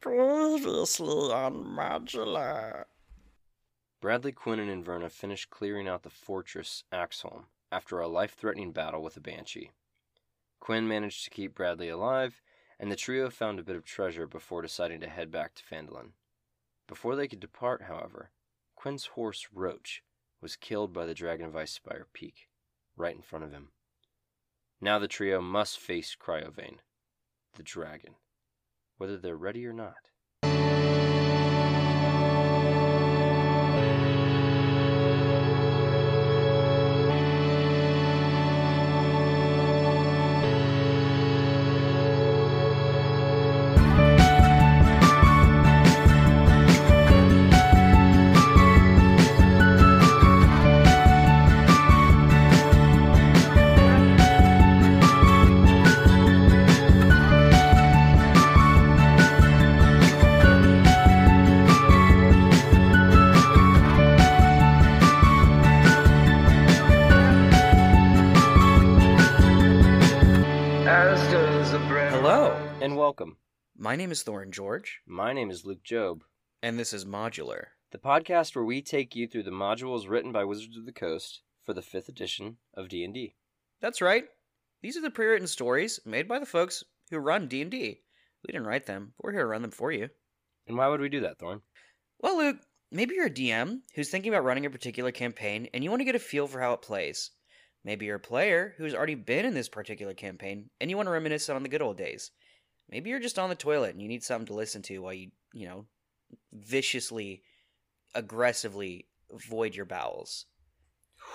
Previously on Modular. Bradley, Quinn, and Inverna finish clearing out the fortress Axholm after a life threatening battle with a banshee. Quinn managed to keep Bradley alive, and the trio found a bit of treasure before deciding to head back to Phandalin. Before they could depart, however, Quinn's horse Roach was killed by the Dragon of Icespire Peak, right in front of him. Now the trio must face Cryovane, the dragon, whether they're ready or not. My name is Thorin George, My name is Luke Job, and this is Modular. the podcast where we take you through the modules written by Wizards of the Coast for the 5th edition of D&D. That's right. These are the pre-written stories made by the folks who run D&D. We didn't write them, but we're here to run them for you. And why would we do that, Thorn? Well, Luke, maybe you're a DM who's thinking about running a particular campaign and you want to get a feel for how it plays. Maybe you're a player who's already been in this particular campaign and you want to reminisce on the good old days. Maybe you're just on the toilet and you need something to listen to while you, you know, viciously, aggressively void your bowels.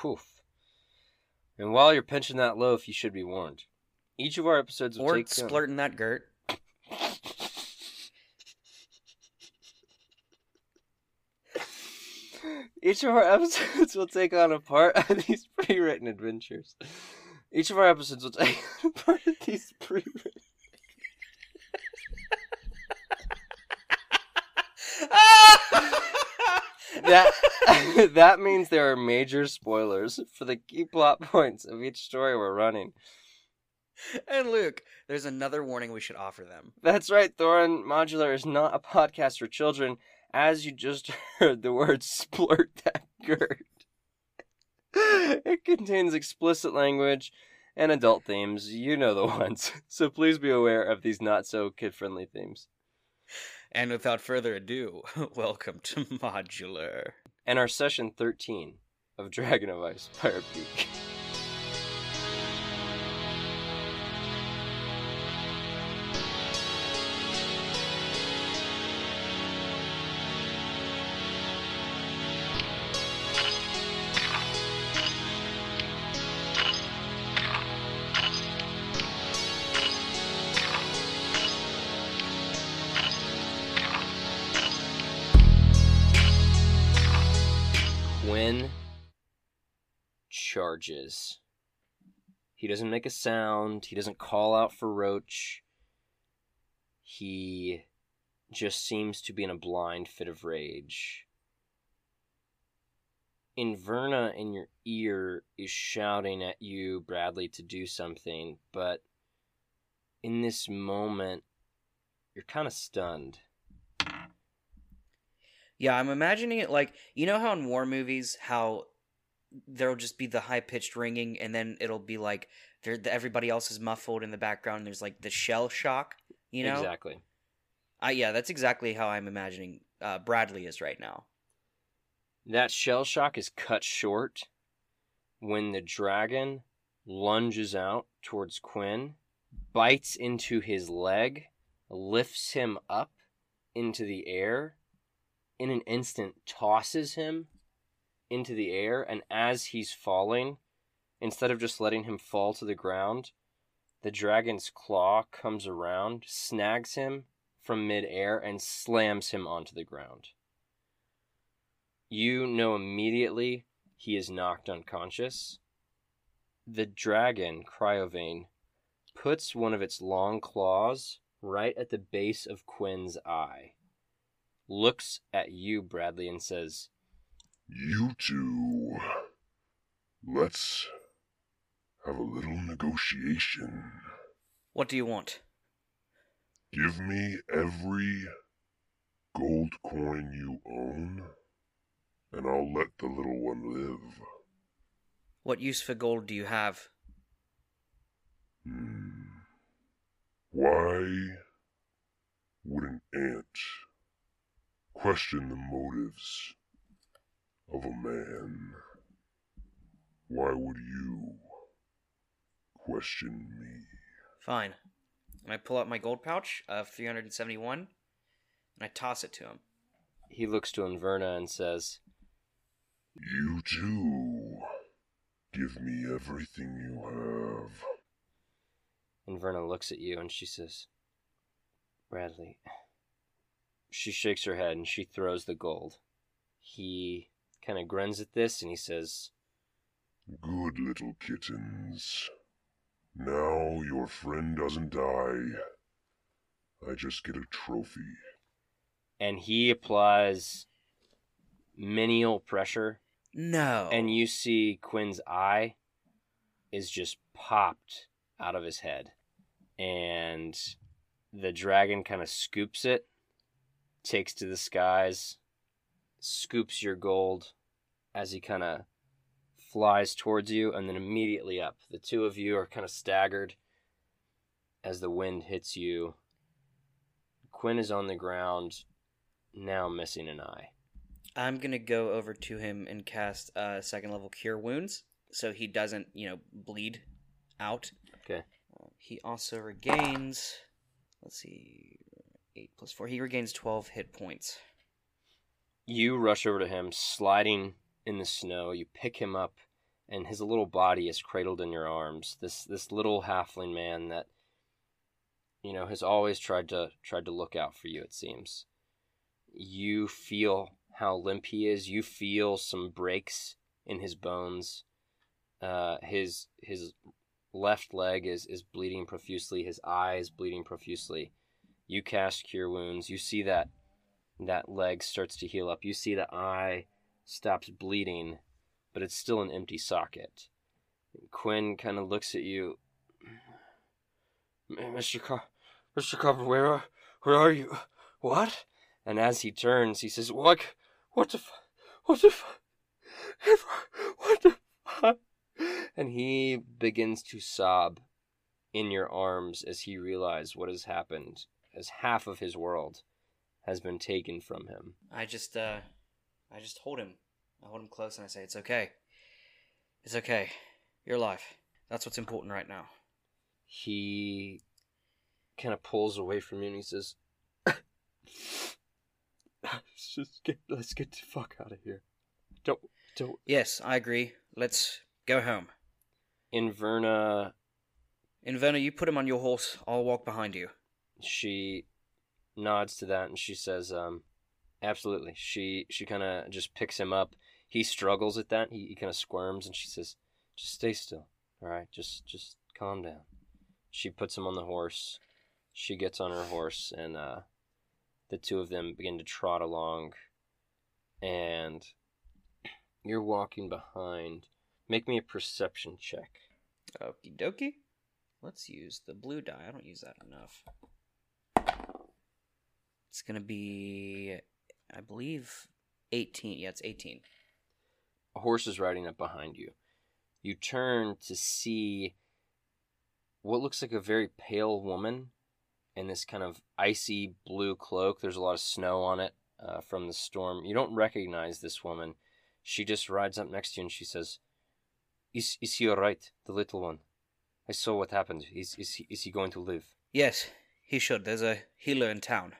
Whew. And while you're pinching that loaf, you should be warned. Each of our episodes will take Or take uh, splurting that girt. Each of our episodes will take on a part of these pre-written adventures. Each of our episodes will take on a part of these pre-written. That that means there are major spoilers for the key plot points of each story we're running. and Luke, there's another warning we should offer them. That's right, Thorin. Modular is not a podcast for children, as you just heard the word splurt that girt. It contains explicit language and adult themes. You know the ones. So please be aware of these not so kid friendly themes. And without further ado, welcome to Modular. And our session 13 of Dragon of Ice Pirate Peak. He doesn't make a sound. He doesn't call out for Roach. He just seems to be in a blind fit of rage. Inverna in your ear is shouting at you, Bradley, to do something, but in this moment, you're kind of stunned. Yeah, I'm imagining it like you know how in war movies how there'll just be the high pitched ringing and then it'll be like there everybody else is muffled in the background. And there's like the shell shock, you know. Exactly. Uh, yeah, that's exactly how I'm imagining uh, Bradley is right now. That shell shock is cut short when the dragon lunges out towards Quinn, bites into his leg, lifts him up into the air, in an instant tosses him into the air, and as he's falling, instead of just letting him fall to the ground, the dragon's claw comes around, snags him from midair, and slams him onto the ground. You know immediately he is knocked unconscious. The dragon, Cryovane, puts one of its long claws right at the base of Quinn's eye, looks at you, Bradley, and says, You two. Let's have a little negotiation. What do you want? Give me every gold coin you own, and I'll let the little one live. What use for gold do you have? Hmm. Why would an ant question the motives of a man? Why would you question me? Fine. And I pull out my gold pouch of 371 and I toss it to him. He looks to Inverna and says, You too. Give me everything you have. Inverna looks at you and she says, Bradley. She shakes her head and she throws the gold. He kind of grins at this and he says, Good little kittens. Now your friend doesn't die. I just get a trophy. and he applies menial pressure No. and you see Quinn's eye is just popped out of his head. And the dragon kind of scoops it, takes to the skies, scoops your gold as he kind of flies towards you, and then immediately up. The two of you are kind of staggered as the wind hits you. Quinn is on the ground, now missing an eye. I'm gonna go over to him and cast uh, second level cure wounds, so he doesn't, you know, bleed out. Okay. Uh, he also regains. Let's see, eight plus four. He regains twelve hit points. You rush over to him, sliding in the snow. You pick him up, and his little body is cradled in your arms. This this little halfling man that you know has always tried to tried to look out for you. It seems. You feel how limp he is. You feel some breaks in his bones. Uh, his his left leg is is bleeding profusely. His eye is bleeding profusely. You cast cure wounds. You see that that leg starts to heal up. You see the eye stops bleeding, but it's still an empty socket. Quinn kind of looks at you. Mr. Car- Mr. Carver, where are, where are you? What? And as he turns, he says, "What? What the? F- what the? F- what the? F-? And he begins to sob in your arms as he realizes what has happened, as half of his world has been taken from him. I just, uh, I just hold him. I hold him close and I say, "It's okay. It's okay. You're alive. That's what's important right now." He kind of pulls away from you and he says, "Let's just get let's get the fuck out of here. Don't don't." Yes, I agree. Let's go home. Inverna, Inverna, you put him on your horse. I'll walk behind you. she nods to that and she says, um, "Absolutely." She she kind of just picks him up. He struggles at that. He, he kind of squirms and she says, "Just stay still. All right. Just just calm down." She puts him on the horse. She gets on her horse and uh, the two of them begin to trot along. And you're walking behind. Make me a perception check. Okie dokie. Let's use the blue die. I don't use that enough. It's gonna be, I believe, 18. Yeah, it's 18. a horse is riding up behind you. You turn to see what looks like a very pale woman in this kind of icy blue cloak. There's a lot of snow on it uh, from the storm. You don't recognize this woman. She just rides up next to you and she says, "Is is he all right, the little one? I saw what happened. Is is he, is he going to live?" Yes, he should. There's a healer in town.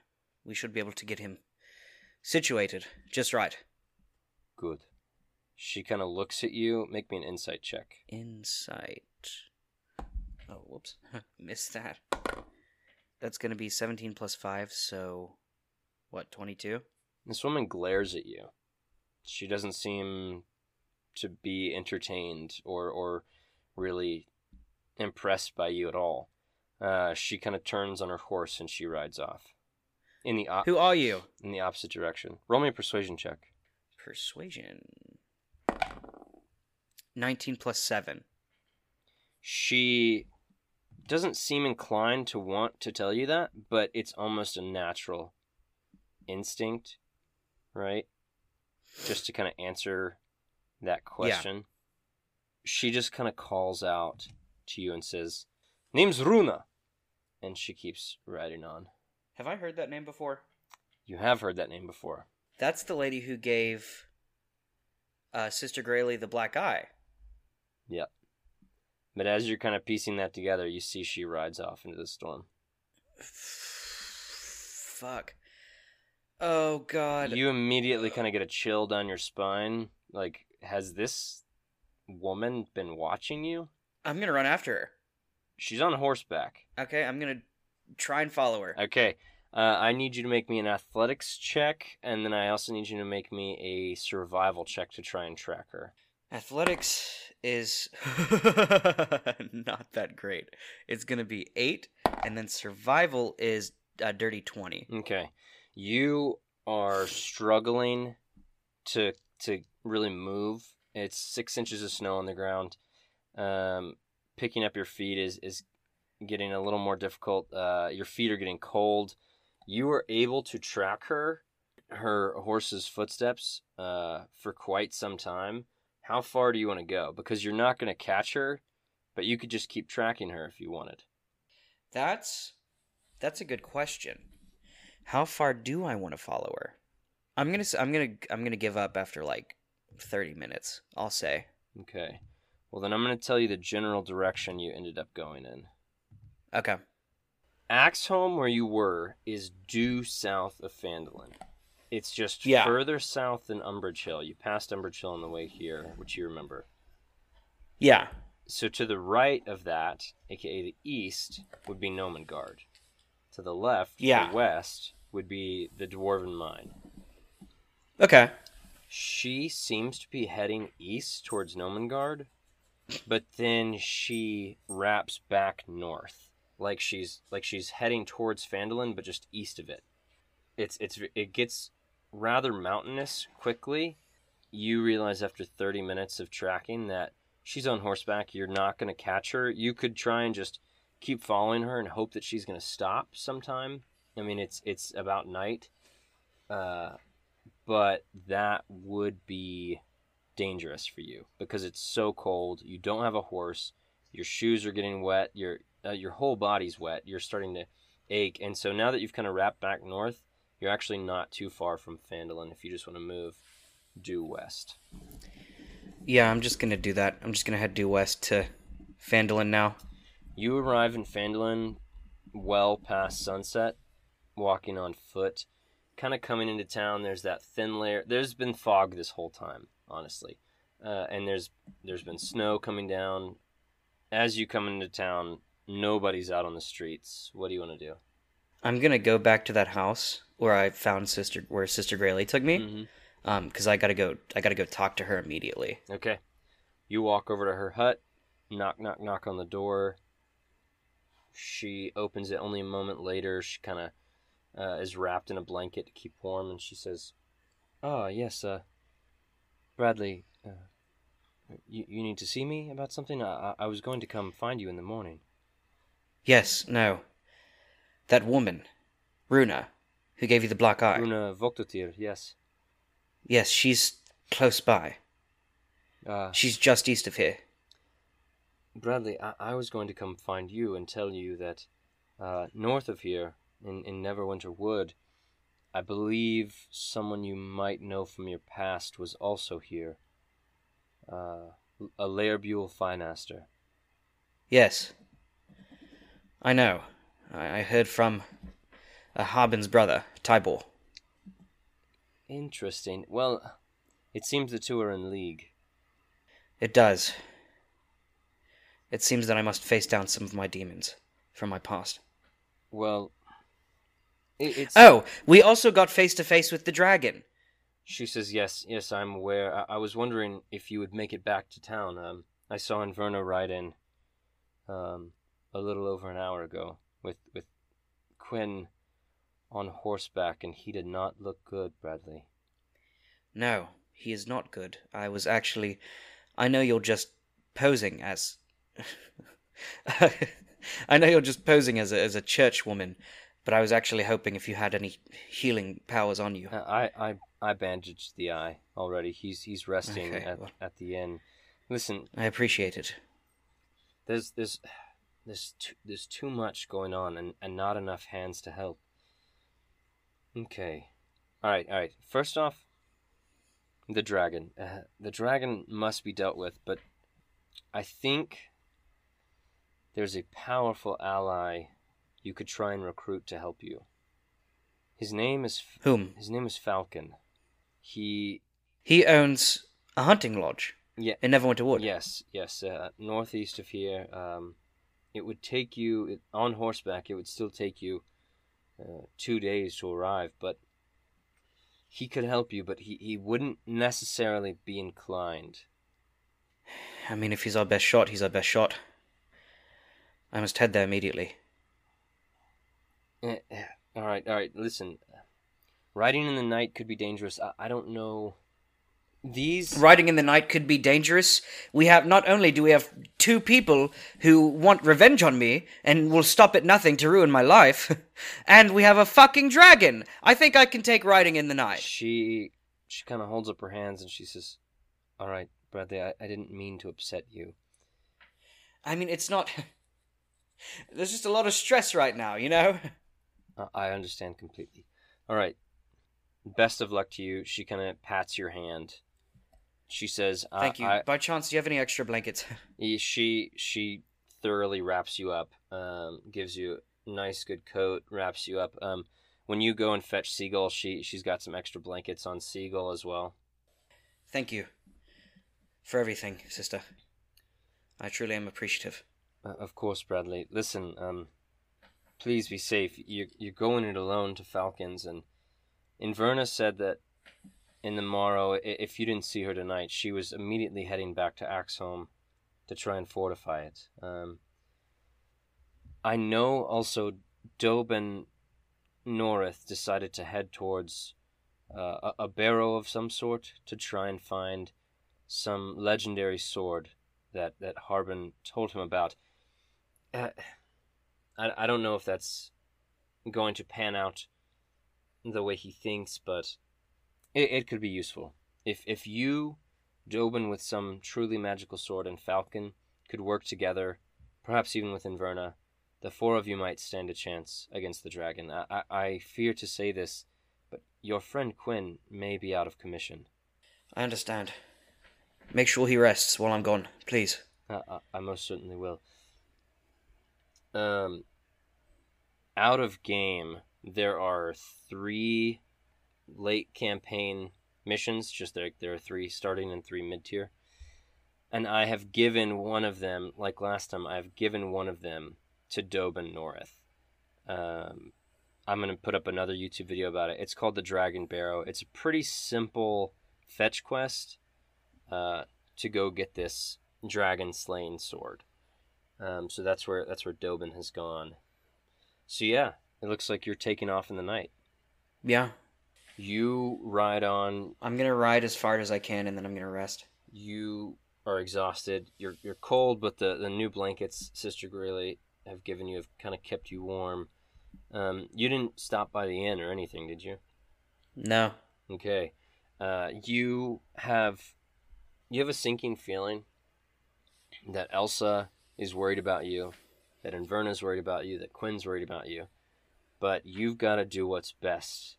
We should be able to get him situated just right. Good. She kind of looks at you. Make me an insight check. Insight. Oh, whoops. Missed that. That's gonna be 17 plus 5, so. What, 22? This woman glares at you. She doesn't seem to be entertained or or really impressed by you at all. Uh, she kind of turns on her horse and she rides off in the op- Who are you? in the opposite direction. Roll me a persuasion check. Persuasion. 19 plus 7. She doesn't seem inclined to want to tell you that, but it's almost a natural instinct, right? Just to kind of answer that question. Yeah. She just kind of calls out to you and says, Name's Runa. And she keeps riding on. Have I heard that name before? You have heard that name before. That's the lady who gave uh, Sister Garaele the black eye. Yep. But as you're kind of piecing that together, you see she rides off into the storm. Fuck. Oh god. You immediately kind of get a chill down your spine. Like, has this woman been watching you? I'm gonna run after her. She's on horseback. Okay, I'm gonna try and follow her. Okay. Uh, I need you to make me an athletics check, and then I also need you to make me a survival check to try and track her. Athletics is not that great. It's gonna be eight, and then survival is a dirty twenty. Okay. You are struggling to to really move. It's six inches of snow on the ground. Um, picking up your feet is is getting a little more difficult. Uh, your feet are getting cold. You were able to track her, her horse's footsteps, uh, for quite some time. How far do you want to go? Because you're not going to catch her, but you could just keep tracking her if you wanted. That's that's a good question. How far do I want to follow her? I'm gonna I'm gonna I'm gonna give up after like thirty minutes. I'll say. Okay. Well, then I'm going to tell you the general direction you ended up going in. Okay. Axholm, where you were, is due south of Phandalin. It's just Yeah. further south than Umbrage Hill. You passed Umbrage Hill on the way here, which you remember. Yeah. So to the right of that, aka the east, would be Gnomengarde. To the left, Yeah. the west, would be the Dwarven Mine. Okay. She seems to be heading east towards Gnomengarde, but then she wraps back north, like she's like she's heading towards Phandalin, but just east of it. It's it's it gets rather mountainous quickly. You realize after thirty minutes of tracking that she's on horseback. You're not going to catch her. You could try and just keep following her and hope that she's going to stop sometime. I mean, it's it's about night. Uh, but that would be dangerous for you because it's so cold. You don't have a horse. Your shoes are getting wet. Your uh, your whole body's wet. You're starting to ache. And so now that you've kind of wrapped back north, you're actually not too far from Phandalin if you just want to move due west. Yeah, I'm just gonna do that. I'm just gonna head due west to Phandalin now. You arrive in Phandalin well past sunset, walking on foot. Kind of coming into town, there's that thin layer. There's been fog this whole time, honestly, uh, and there's there's been snow coming down. As you come into town, nobody's out on the streets. What do you want to do? I'm gonna go back to that house where I found Sister, where Sister Garaele took me. Mhm. Um, because I gotta go. I gotta go talk to her immediately. Okay, you walk over to her hut, knock knock knock on the door. She opens it only a moment later. She kind of uh, is wrapped in a blanket to keep warm, and she says, "Oh yes, uh, Bradley, uh, you you need to see me about something. I I- I was going to come find you in the morning. Yes. No. That woman, Runa, who gave you the black eye. Runa Voktotir, yes. Yes, she's close by. Uh, She's just east of here. Bradley, I, I was going to come find you and tell you that uh, north of here, in, in Neverwinter Wood, I believe someone you might know from your past was also here. Uh, a Lairbuel Finaster. Yes. I know. I, I heard from uh, Harbin's brother, Tybor. Interesting. Well, it seems the two are in league. It does. It seems that I must face down some of my demons from my past. Well, it, it's. Oh, we also got face to face with the dragon. She says, "Yes, yes, I'm aware. I, I was wondering if you would make it back to town. Um, I saw Inverna ride in, um, a little over an hour ago with with Quinn on horseback, and he did not look good, Bradley. No, he is not good. I was actually. I know you're just posing as. I know you're just posing as a, as a church woman, But I was actually hoping if you had any healing powers on you. Uh, I I I bandaged the eye already. He's he's resting Okay, at, well. at the inn. Listen, I appreciate it. there's there's there's too, there's too much going on and, and not enough hands to help. Okay, all right, all right. First off, the dragon. Uh, the dragon must be dealt with, but I think there's a powerful ally you could try and recruit to help you. His name is Whom? his name is Falcon. He He owns a hunting lodge yeah in Neverwinter Wood. Yes, yes. Uh, northeast of here, um, it would take you on horseback. It would still take you uh, two days to arrive, but he could help you. But he, he wouldn't necessarily be inclined. I mean, if he's our best shot, he's our best shot. I must head there immediately. Eh, eh, all right, all right. Listen, riding in the night could be dangerous. I, I don't know. These Riding in the night could be dangerous. We have not only do we have two people who want revenge on me and will stop at nothing to ruin my life, and we have a fucking dragon. I think I can take riding in the night. she she kind of holds up her hands and she says, "All right, Bradley. I, I didn't mean to upset you." I mean, it's not. There's just a lot of stress right now, you know. I understand completely. All right. Best of luck to you. She kind of pats your hand. She says, I- Thank you. I, By chance, do you have any extra blankets? she she thoroughly wraps you up. Um, gives you a nice good coat. Wraps you up. Um, when you go and fetch Seagull, she she's got some extra blankets on Seagull as well. Thank you for everything, sister. I truly am appreciative. Uh, of course, Bradley. Listen, um, please be safe. You you're going it alone to Falcons, and Inverna said that in the morrow, if you didn't see her tonight, she was immediately heading back to Axholm to try and fortify it. Um, I know also Dobin Norith decided to head towards uh, a, a barrow of some sort to try and find some legendary sword that that Harbin told him about. Uh, I I don't know if that's going to pan out the way he thinks, but it, it could be useful. If if you, Dobin with some truly magical sword and Falcon could work together, perhaps even with Inverna, the four of you might stand a chance against the dragon. I, I, I fear to say this, but your friend Quinn may be out of commission. I understand. Make sure he rests while I'm gone, please. Uh, I, I most certainly will. Um, out of game, there are three late campaign missions. Just there, there are three starting and three mid tier, and I have given one of them, like last time, I have given one of them to Dobin North. Um, I'm gonna put up another YouTube video about it. It's called the Dragon Barrow. It's a pretty simple fetch quest uh, to go get this dragon slaying sword. Um, so that's where that's where Dobin has gone. So yeah, it looks like you're taking off in the night. Yeah, You ride on. I'm gonna ride as far as I can and then I'm gonna rest. You are exhausted. You're you're cold, but the the new blankets Sister Garaele have given you have kind of kept you warm. Um, you didn't stop by the inn or anything, did you? No. Okay. Uh, you have you have a sinking feeling that Elsa is worried about you, that Inverna's worried about you, that Quinn's worried about you, but you've got to do what's best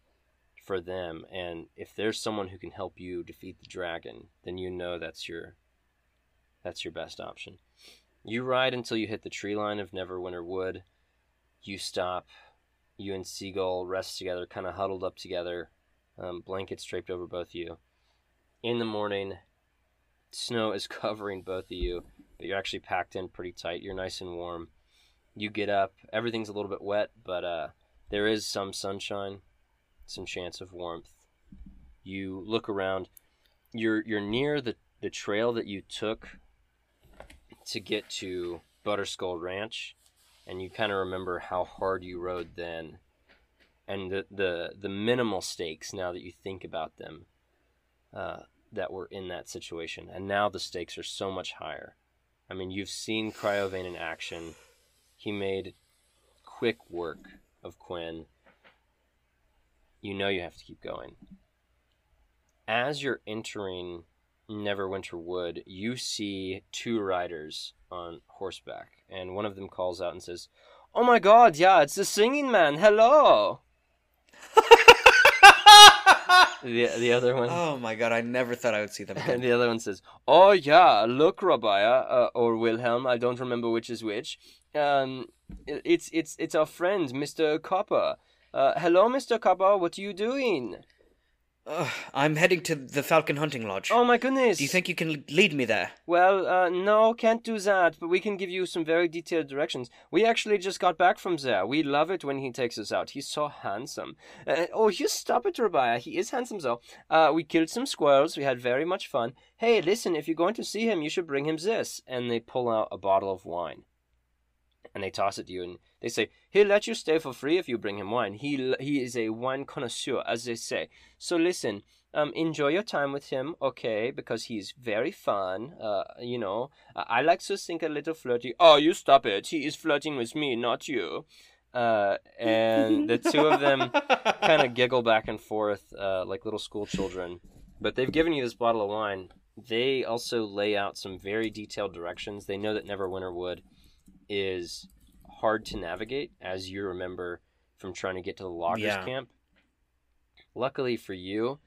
for them. And if there's someone who can help you defeat the dragon, then you know that's your that's your best option. You ride until you hit the tree line of Neverwinter Wood. You stop. You and Seagull rest together, kind of huddled up together um, blankets draped over both of you. In the morning, snow is covering both of you, but you're actually packed in pretty tight. You're nice and warm. You get up. Everything's a little bit wet, but uh, there is some sunshine, some chance of warmth. You look around. You're you're near the the trail that you took to get to Butterskull Ranch, and you kind of remember how hard you rode then and the the the minimal stakes now that you think about them uh, that were in that situation and now the stakes are so much higher i mean you've seen cryovane in action he made quick work of Quinn, you know you have to keep going. As you're entering Neverwinter Wood, you see two riders on horseback, and one of them calls out and says, "Oh my God, yeah, it's the singing man. Hello." the the other one. Oh my god, I never thought I would see them And the other one says, "Oh yeah, look, Rabia, uh, or Wilhelm. I don't remember which is which. Um, it's it's it's our friend, Mister Copper. Uh, hello, Mister Copper. What are you doing? Ugh, I'm heading to the Falcon Hunting Lodge. Oh my goodness. Do you think you can lead me there? Well, uh, no, can't do that. But we can give you some very detailed directions. We actually just got back from there. We love it when he takes us out. He's so handsome. Uh, oh, you stop it, Rabia. He is handsome, though. Uh, we killed some squirrels. We had very much fun. Hey, listen, if you're going to see him, you should bring him this. And they pull out a bottle of wine. And they toss it to you, and they say, He'll let you stay for free if you bring him wine. He, he is a wine connoisseur, as they say. So listen, um, enjoy your time with him, okay? Because he's very fun. Uh, you know, I, I like to think a little flirty. Oh, you stop it! He is flirting with me, not you. Uh, and the two of them kind of giggle back and forth uh, like little school children. But they've given you this bottle of wine. They also lay out some very detailed directions. They know that Neverwinter Wood is hard to navigate, as you remember from trying to get to the loggers Yeah. camp. Luckily for you,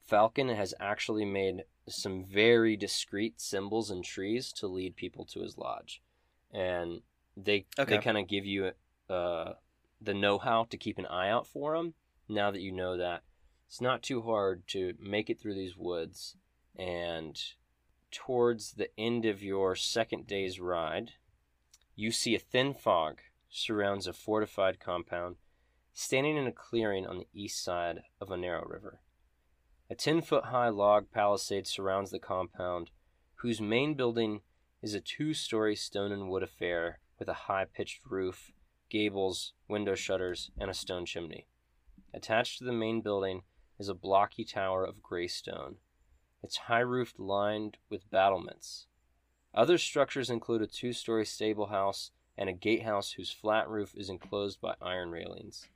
Falcon has actually made some very discreet symbols and trees to lead people to his lodge, and they Okay. they kind of give you uh, the know-how to keep an eye out for them. Now that you know that, it's not too hard to make it through these woods, and towards the end of your second day's ride, you see a thin fog surrounds a fortified compound standing in a clearing on the east side of a narrow river. A 10 foot high log palisade surrounds the compound, whose main building is a two story stone and wood affair with a high pitched roof, gables, window shutters, and a stone chimney. Attached to the main building is a blocky tower of gray stone, its high roof lined with battlements. Other structures include a two story stable house and a gatehouse whose flat roof is enclosed by iron railings.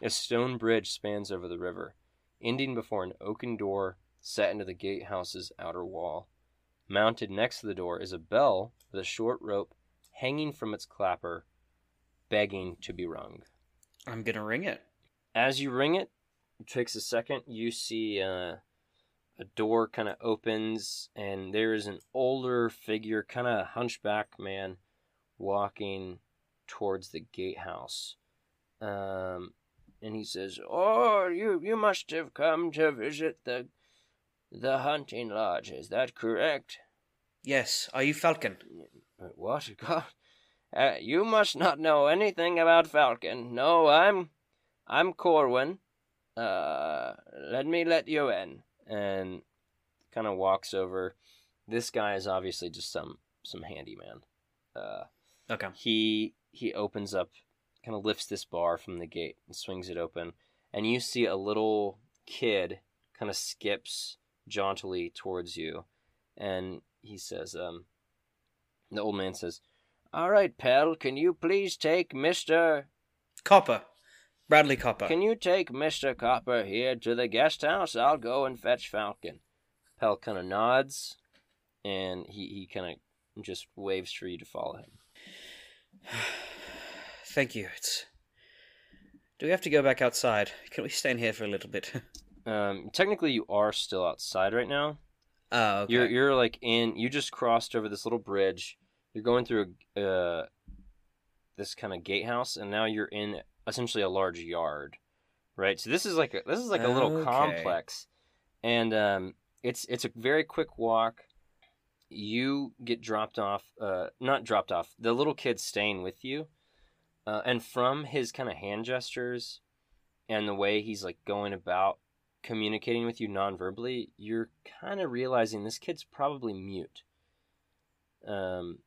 A stone bridge spans over the river, ending before an oaken door set into the gatehouse's outer wall. Mounted next to the door is a bell with a short rope hanging from its clapper, begging to be rung. I'm gonna ring it. As you ring it, it takes a second. You see uh, a door kind of opens, and there is an older figure, kind of hunchback man, walking towards the gatehouse. Um, and he says, "Oh, you you must have come to visit the the hunting lodge. Is that correct?" Yes. Are you Falcon? "Uh, What? God, uh, you must not know anything about Falcon. No, I'm, I'm Corwin. Uh, let me let you in. And kind of walks over. This guy is obviously just some some handyman. Uh, Okay. he he opens up, kind of lifts this bar from the gate and swings it open, and you see a little kid kind of skips jauntily towards you, and he says, um, the old man says, "All right, pal, can you please take Mister? Copper. Bradley Copper. Can you take Mister Copper here to the guest house? I'll go and fetch Falcon." Pal kind of nods, and he he kind of just waves for you to follow him. Thank you. It's. Do we have to go back outside? Can we stay in here for a little bit? Um, technically, you are still outside right now. oh, okay. You're you're like in. You just crossed over this little bridge. You're going through a, uh, this kind of gatehouse, and now you're in essentially a large yard, right? So this is like a, this is like a little Okay. complex, and um, it's it's a very quick walk. You get dropped off, uh, not dropped off. The little kid's staying with you, uh, and from his kind of hand gestures, and the way he's like going about communicating with you non-verbally, you're kind of realizing this kid's probably mute. Um,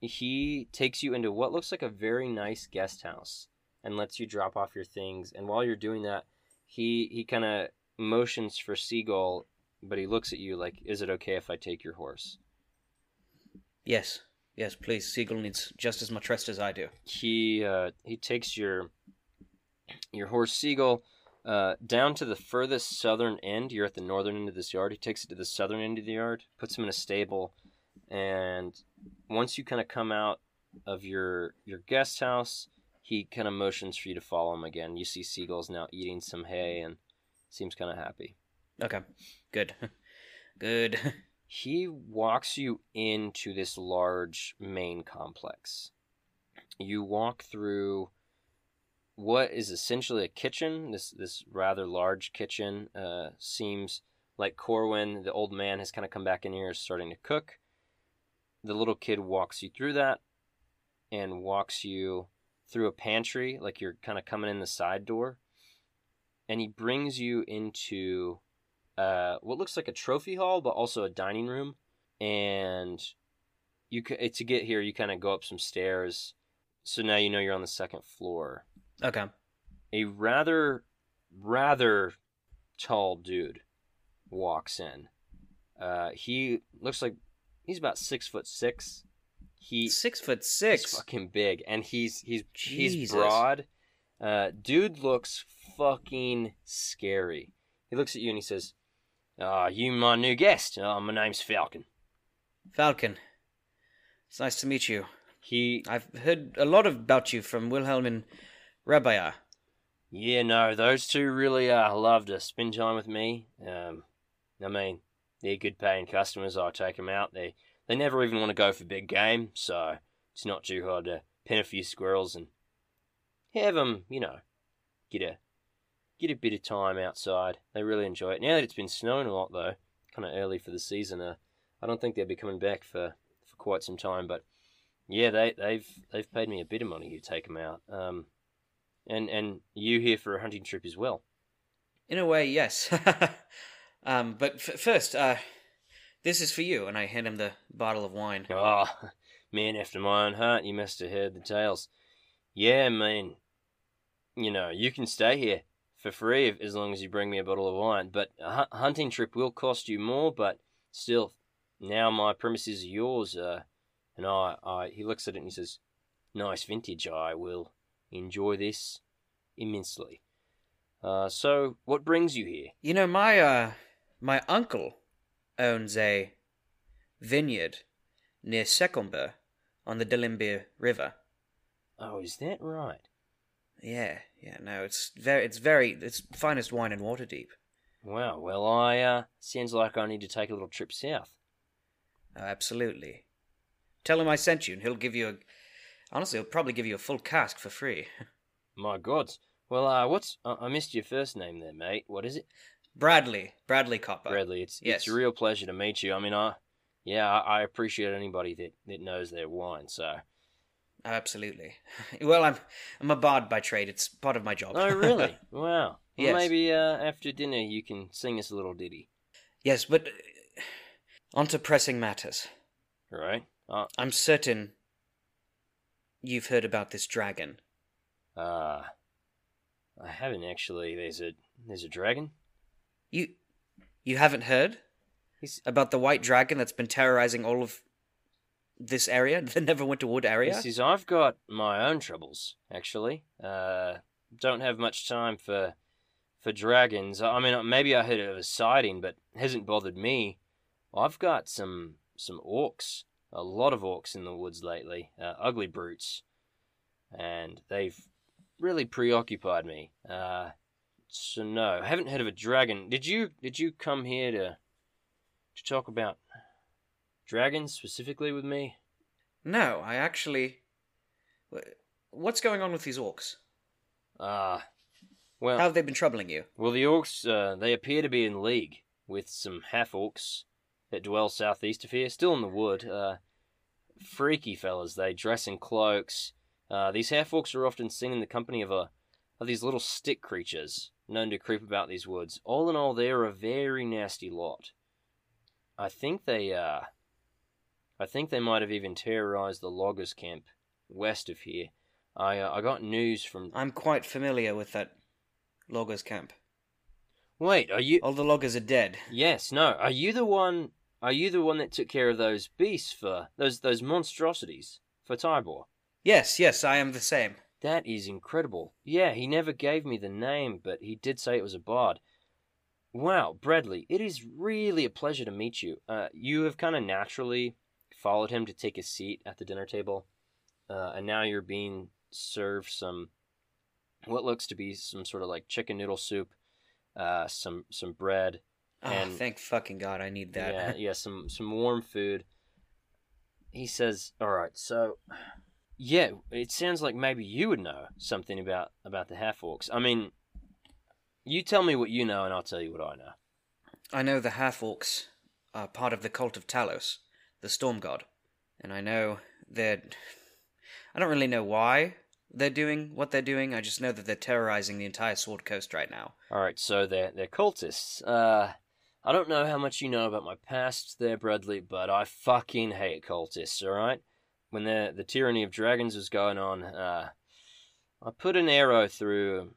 he takes you into what looks like a very nice guest house and lets you drop off your things. And while you're doing that, he he kind of motions for Seagull, but he looks at you like, "Is it okay if I take your horse?" Yes. Yes, please. Seagull needs just as much rest as I do. He uh, he takes your Your horse Seagull, uh, down to the furthest southern end. You're at the northern end of this yard. He takes it to the southern end of the yard, puts him in a stable, and once you kind of come out of your your guest house, he kind of motions for you to follow him again. You see Seagull's now eating some hay and seems kind of happy. Okay. Good. Good. He walks you into this large main complex. You walk through what is essentially a kitchen. This this rather large kitchen uh, seems like Corwin, the old man, has kind of come back in here, is starting to cook. The little kid walks you through that, and walks you through a pantry, like you're kind of coming in the side door, and he brings you into uh, what looks like a trophy hall, but also a dining room. And you ca- to get here, you kind of go up some stairs. So now you know you're on the second floor. Okay. A rather, rather tall dude walks in. Uh, he looks like he's about six foot six. He Six foot six. fucking big, and he's he's he's broad. Uh, dude looks fucking scary. He looks at you and he says, "Ah, you my new guest. Uh, my name's Falcon." Falcon. It's nice to meet you. He, I've heard a lot about you from Wilhelm and Rabia. yeah, no, those two really uh love to spend time with me. Um, I mean, they're good paying customers. I take them out. They they never even want to go for big game, so it's not too hard to pin a few squirrels and have them, you know, get a get a bit of time outside. They really enjoy it. Now that it's been snowing a lot though, kind of early for the season, uh, I don't think they'll be coming back for, for quite some time. But yeah, they they've they've paid me a bit of money to take them out. Um, and and you here for a hunting trip as well. In a way, yes. um, but f- first, uh, this is for you, and I hand him the bottle of wine. Oh, man after my own heart, you must have heard the tales. Yeah, man. you know, you can stay here for free if, as long as you bring me a bottle of wine. But a hunting trip will cost you more, but still, now my premises are yours. Uh, and I, I, he looks at it and he says, "Nice vintage. I will enjoy this immensely." Uh, so, what brings you here? You know, my uh, my uncle owns a vineyard near Secombe on the Delimbiyr River. Oh, is that right? Yeah, yeah. No, it's very, it's very, it's finest wine in Waterdeep. Wow. Well, I uh, sounds like I need to take a little trip south. Oh, absolutely. Tell him I sent you, and he'll give you a. Honestly, he'll probably give you a full cask for free. My gods. Well, uh, what's I, I missed your first name there, mate. What is it? Bradley, Bradley Copper. Bradley. It's yes. it's a real pleasure to meet you. I mean, I yeah, I, I appreciate anybody that, that knows their wine. So. Absolutely. Well, I'm I'm a bard by trade. It's part of my job. Oh, really? wow. Well, Yes. maybe uh, after dinner you can sing us a little ditty, yes, but uh, on to pressing matters. right? Uh, I'm certain you've heard about this dragon. uh, I haven't actually. There's a there's a dragon. You you haven't heard He's about the white dragon that's been terrorizing all of this area, the Neverwinter Wood area? This is I've got my own troubles actually. Uh, don't have much time for for dragons. I mean, maybe I heard of a sighting, but hasn't bothered me. I've got some some orcs, a lot of orcs in the woods lately, uh, ugly brutes, and they've really preoccupied me. Uh, so no, I haven't heard of a dragon. Did you? Did you come here to to talk about dragons specifically with me? No, I actually. What's going on with these orcs? Ah, well, How have they been troubling you? well, the orcs uh, they appear to be in league with some half orcs that dwell southeast of here, still in the wood. Uh, freaky fellas, they dress in cloaks. Uh, these half orcs are often seen in the company of a of these little stick creatures known to creep about these woods. All in all, they're a very nasty lot. I think they uh, I think they might have even terrorized the loggers' camp west of here. I uh, I got news from. I'm quite familiar with that loggers camp. Wait, are you? All the loggers are dead. Yes, no. Are you the one? Are you the one that took care of those beasts for those those monstrosities for Tybor? Yes, yes, I am the same. That is incredible. Yeah, he never gave me the name, but he did say it was a bard. Wow, Bradley, it is really a pleasure to meet you. Uh, you have kind of naturally followed him to take a seat at the dinner table, uh, and now you're being served some what looks to be some sort of like chicken noodle soup, uh, some some bread, Oh, And- thank fucking God, I need that. yeah, yeah, some some warm food. He says, "All right, so yeah, it sounds like maybe you would know something about about the half orcs. I mean, you tell me what you know, and I'll tell you what I know." I know the half orcs are part of the cult of Talos, the storm god, and I know that I don't really know why they're doing what they're doing. I just know that they're terrorizing the entire Sword Coast right now. All right, so they're they're cultists. Uh, I don't know how much you know about my past there, Bradley, but I fucking hate cultists. All right, when the the tyranny of dragons was going on, uh, I put an arrow through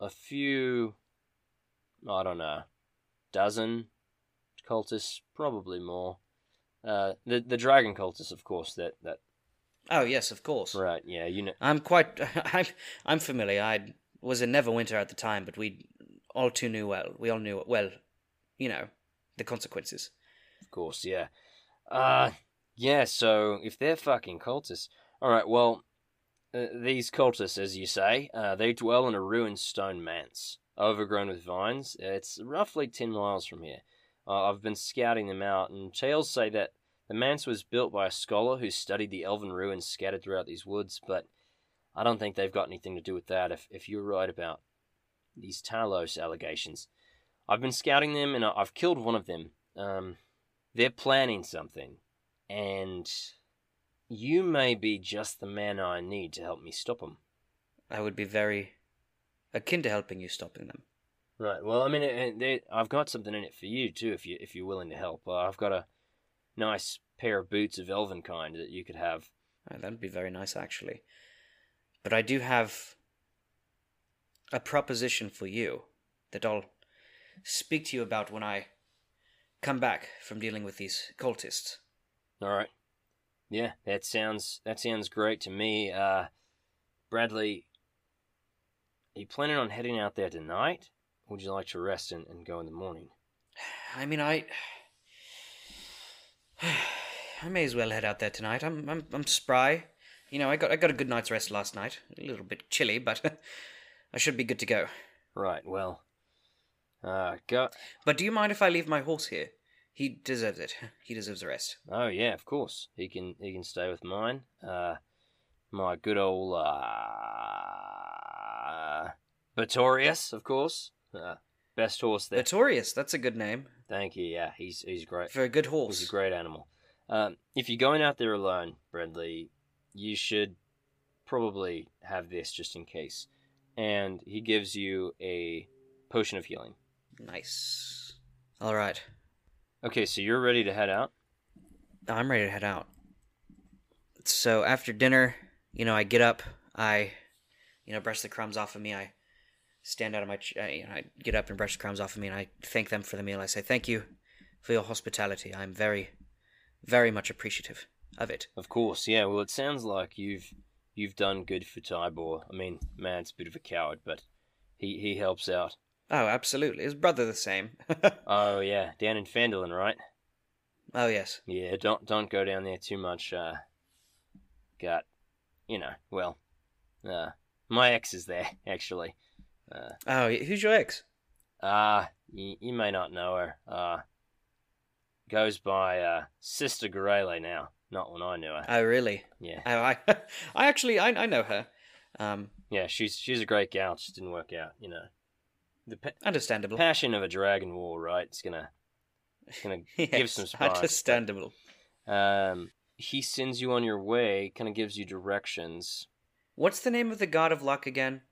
a few, I don't know, dozen cultists, probably more. Uh, the the dragon cultists, of course. That that Oh yes, of course. right, yeah, you know. I'm quite. I'm. I'm familiar. I was in Neverwinter at the time, but we all too knew well. We all knew well. You know, the consequences. Of course, yeah. Uh, yeah, so if they're fucking cultists. Alright, well, uh, these cultists, as you say, uh, they dwell in a ruined stone manse, overgrown with vines. It's roughly 10 miles from here. Uh, I've been scouting them out, and tales say that the manse was built by a scholar who studied the elven ruins scattered throughout these woods, but I don't think they've got anything to do with that if, if you're right about these Talos allegations. I've been scouting them, and I've killed one of them. Um, they're planning something, and you may be just the man I need to help me stop them. I would be very akin to helping you stopping them. Right. Well, I mean, it, it, I've got something in it for you too, if you if you're willing to help. Uh, I've got a nice pair of boots of elven kind that you could have. Uh, that would be very nice, actually. But I do have a proposition for you that I'll speak to you about when I come back from dealing with these cultists. All right. Yeah, that sounds that sounds great to me. Uh, Bradley, are you planning on heading out there tonight? Or would you like to rest and, and go in the morning? I mean, I. I may as well head out there tonight. I'm, I'm, I'm spry. You know, I got, I got a good night's rest last night. A little bit chilly, but I should be good to go. Right. Well, uh, go. But do you mind if I leave my horse here? He deserves it. He deserves a rest. Oh yeah, of course. He can he can stay with mine. Uh, my good old uh, Batorius, of course. Uh, best horse there. Notorious, that's a good name Thank you. Yeah, he's he's great. for a good horse. He's a great animal. Um, if you're going out there alone, Bradley, you should probably have this just in case. And he gives you a potion of healing. Nice. All right, Okay, so you're ready to head out. I'm ready to head out. So after dinner, you know, I get up, I, you know, brush the crumbs off of me. I stand out of my, ch- uh, you know, I get up and brush the crumbs off of me, and I thank them for the meal. I say thank you for your hospitality. I'm very, very much appreciative of it. Of course, yeah. Well, it sounds like you've you've done good for Tybor. I mean, man's a bit of a coward, but he he helps out. Oh, absolutely. His brother the same. Oh yeah, down in Phandalin, right? oh yes. Yeah, don't don't go down there too much. Uh, got, you know, well, uh, my ex is there actually. Uh, Oh, who's your ex? uh you, you may not know her. Uh, goes by uh Sister Garaele now. Not when I knew her. Oh, really? Yeah, Oh, I, I actually, I, I know her. Um, yeah, she's she's a great gal. Just didn't work out, you know. The pa- understandable. passion of a dragon war, right? It's gonna it's gonna give Yes, some sparks. Understandable. Um, he sends you on your way, kind of gives you directions. What's the name of the god of luck again?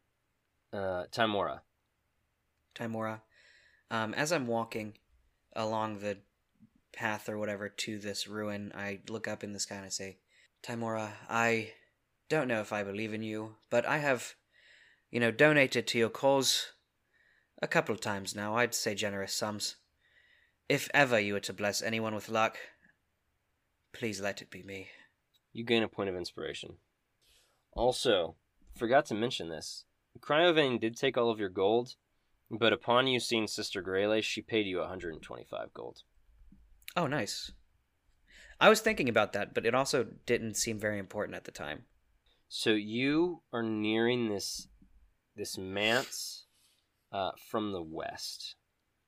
Uh, Tymora. Tymora. Um, as I'm walking along the path or whatever to this ruin, I look up in the sky and I say, Tymora, I don't know if I believe in you, but I have, you know, donated to your cause a couple of times now. I'd say generous sums. If ever you were to bless anyone with luck, please let it be me. You gain a point of inspiration. Also, forgot to mention this. Cryovain did take all of your gold, but upon you seeing Sister Greylace, she paid you 125 gold. Oh, nice. I was thinking about that, but it also didn't seem very important at the time. So you are nearing this this manse uh, from the west.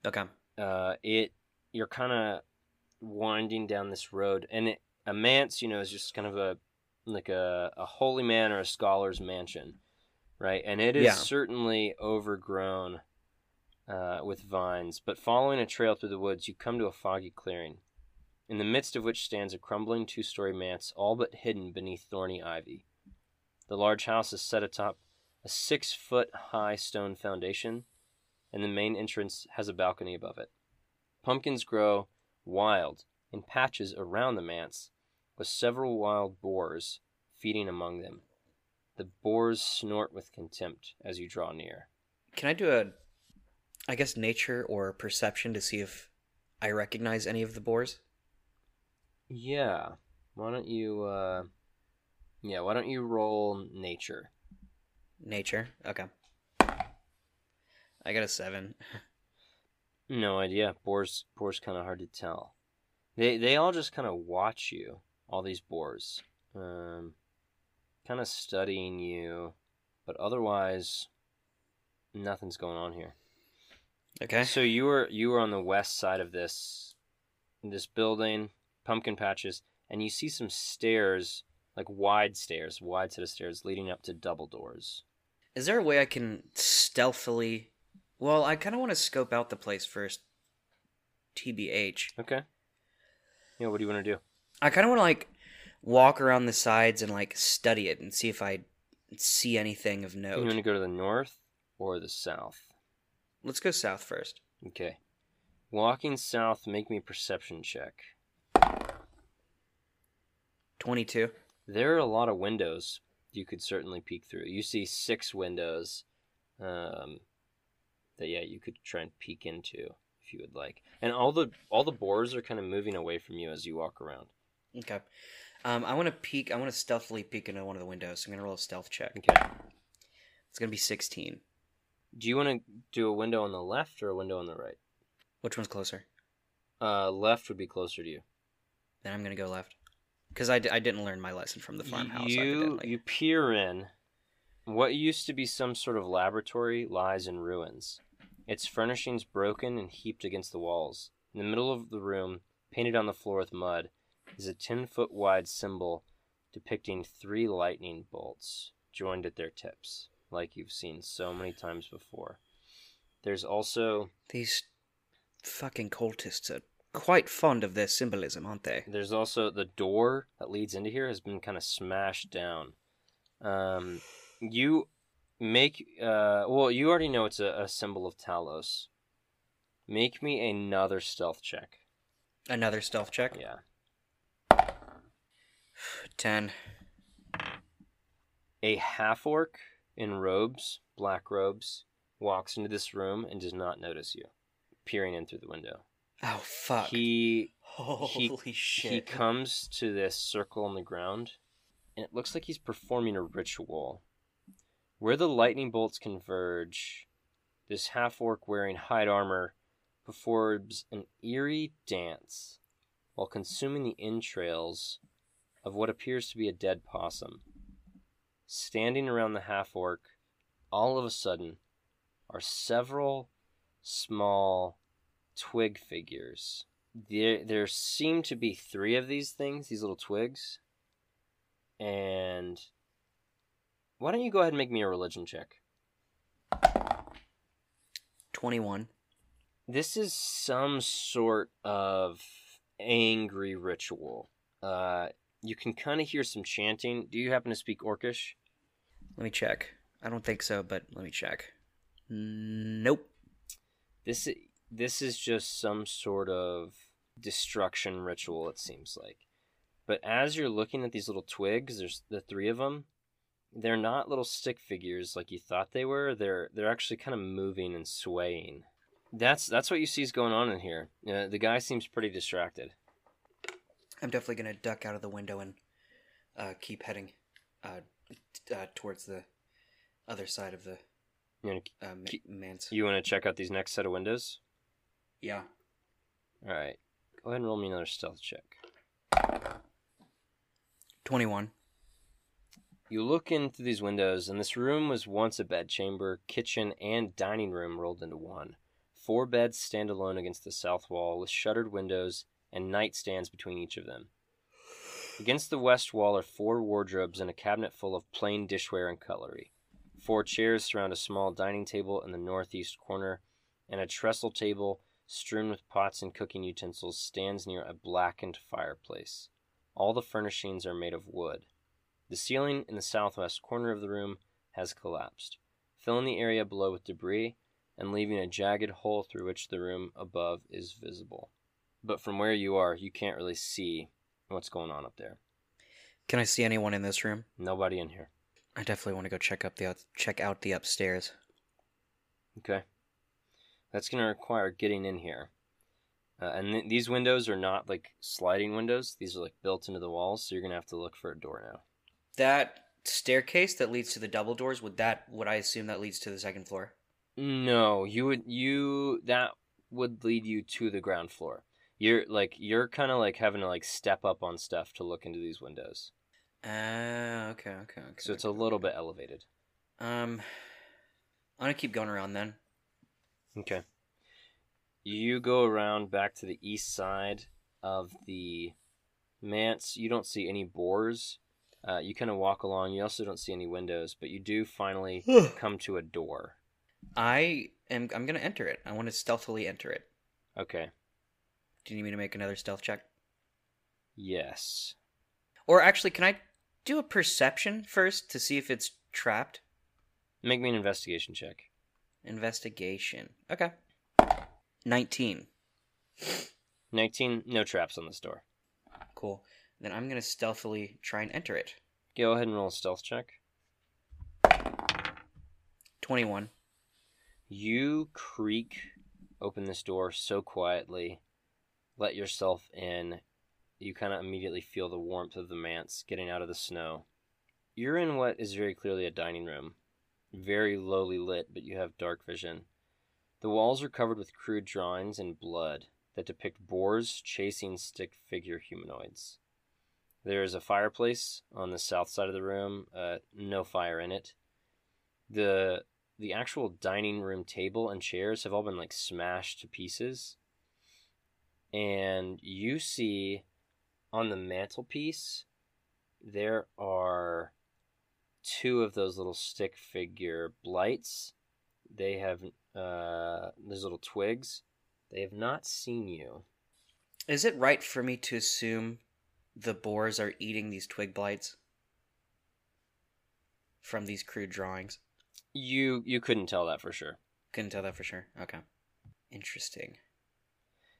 Okay. Uh, it you're kind of winding down this road, and it, a manse, you know, is just kind of a like a, a holy man or a scholar's mansion, right? And it is Yeah. certainly overgrown uh, with vines. But following a trail through the woods, you come to a foggy clearing, in the midst of which stands a crumbling two-story manse, all but hidden beneath thorny ivy. The large house is set atop a six-foot-high stone foundation, and the main entrance has a balcony above it. Pumpkins grow wild in patches around the manse, with several wild boars feeding among them. The boars snort with contempt as you draw near. Can I do a, I guess, nature or perception to see if I recognize any of the boars? Yeah. Why don't you uh Yeah, why don't you roll nature? Nature. Okay. I got a seven. No idea. Boars boars kinda hard to tell. They they all just kinda watch you, all these boars. Um kinda studying you, but otherwise nothing's going on here. Okay. So you were you were on the west side of this this building, pumpkin patches, and you see some stairs, like wide stairs, wide set of stairs leading up to double doors. Is there a way I can stealthily? Well, I kind of want to scope out the place first. TBH. Okay. Yeah, what do you want to do? I kind of want to like walk around the sides and like study it and see if I see anything of note. You want to go to the north or the south? Let's go south first. Okay. Walking south, make me perception check. Twenty-two. There are a lot of windows you could certainly peek through. You see six windows um, that yeah you could try and peek into if you would like. And all the all the boars are kind of moving away from you as you walk around. Okay. Um, I want to peek. I want to stealthily peek into one of the windows. So I'm gonna roll a stealth check. Okay. It's gonna be sixteen. Do you want to do a window on the left or a window on the right? Which one's closer? Uh, left would be closer to you. Then I'm gonna go left. Because I, d- I didn't learn my lesson from the farmhouse. You you peer in. What used to be some sort of laboratory lies in ruins. Its furnishings broken and heaped against the walls. In the middle of the room, painted on the floor with mud, is a ten foot wide symbol depicting three lightning bolts joined at their tips, like you've seen so many times before. There's also These fucking cultists are quite fond of their symbolism, aren't they? There's also the door that leads into here has been kind of smashed down. Um, you make uh, well, you already know it's a, a symbol of Talos. Make me another stealth check. Another stealth check. Yeah. Ten. A half orc in robes, black robes, walks into this room and does not notice you, peering in through the window. Oh fuck. He Holy he shit. comes to this circle on the ground, and it looks like he's performing a ritual. Where the lightning bolts converge, this half orc wearing hide armor performs an eerie dance while consuming the entrails of what appears to be a dead possum. Standing around the half orc, all of a sudden, are several small twig figures there there seem to be three of these things, these little twigs. And why don't you go ahead and make me a religion check? Twenty-one. This is some sort of angry ritual. Uh, you can kind of hear some chanting. Do you happen to speak Orcish? Let me check. I don't think so, but let me check. Nope. This is this is just some sort of destruction ritual. It seems like, but as you're looking at these little twigs, there's the three of them. They're not little stick figures like you thought they were. They're they're actually kind of moving and swaying. That's that's what you see is going on in here. Uh, the guy seems pretty distracted. I'm definitely gonna duck out of the window and uh, keep heading uh, t- uh, towards the other side of the You want to uh, Keep- you want to check out these next set of windows? Yeah. All right. Go ahead and roll me another stealth check. 21. You look into these windows, and this room was once a bedchamber, kitchen, and dining room rolled into one. Four beds stand alone against the south wall, with shuttered windows and nightstands between each of them. Against the west wall are four wardrobes and a cabinet full of plain dishware and cutlery. Four chairs surround a small dining table in the northeast corner, and a trestle table strewn with pots and cooking utensils stands near a blackened fireplace. All the furnishings are made of wood. The ceiling in the southwest corner of the room has collapsed, filling the area below with debris and leaving a jagged hole through which the room above is visible. But from where you are, you can't really see what's going on up there. Can I see anyone in this room? Nobody in here. I definitely want to go check up the out- check out the upstairs. Okay. That's going to require getting in here. Uh, and th- these windows are not like sliding windows, these are like built into the walls, so you're going to have to look for a door now. That staircase that leads to the double doors would that would I assume that leads to the second floor? No, you would you that would lead you to the ground floor. You're like you're kind of like having to like step up on stuff to look into these windows. Ah, okay, okay, okay. So it's a little bit elevated. Um, I'm gonna keep going around then. Okay. You go around back to the east side of the manse. You don't see any boars. Uh, you kind of walk along. You also don't see any windows, but you do finally come to a door. I am. I'm gonna enter it. I want to stealthily enter it. Okay. Do you need me to make another stealth check? Yes. Or actually, can I do a perception first to see if it's trapped? Make me an investigation check. Investigation. Okay. Nineteen. 19. No traps on this door. Cool. Then I'm gonna stealthily try and enter it. Go ahead and roll a stealth check. Twenty-one. You creak open this door so quietly, let yourself in. You kind of immediately feel the warmth of the manse getting out of the snow. You're in what is very clearly a dining room. Very lowly lit, but you have dark vision. The walls are covered with crude drawings in blood that depict boars chasing stick figure humanoids. There is a fireplace on the south side of the room, uh, no fire in it. The the actual dining room table and chairs have all been like smashed to pieces. And you see on the mantelpiece there are two of those little stick figure blights. They have uh those little twigs. They have not seen you. Is it right for me to assume the boars are eating these twig blights from these crude drawings? You you couldn't tell that for sure. Couldn't tell that for sure. Okay. Interesting.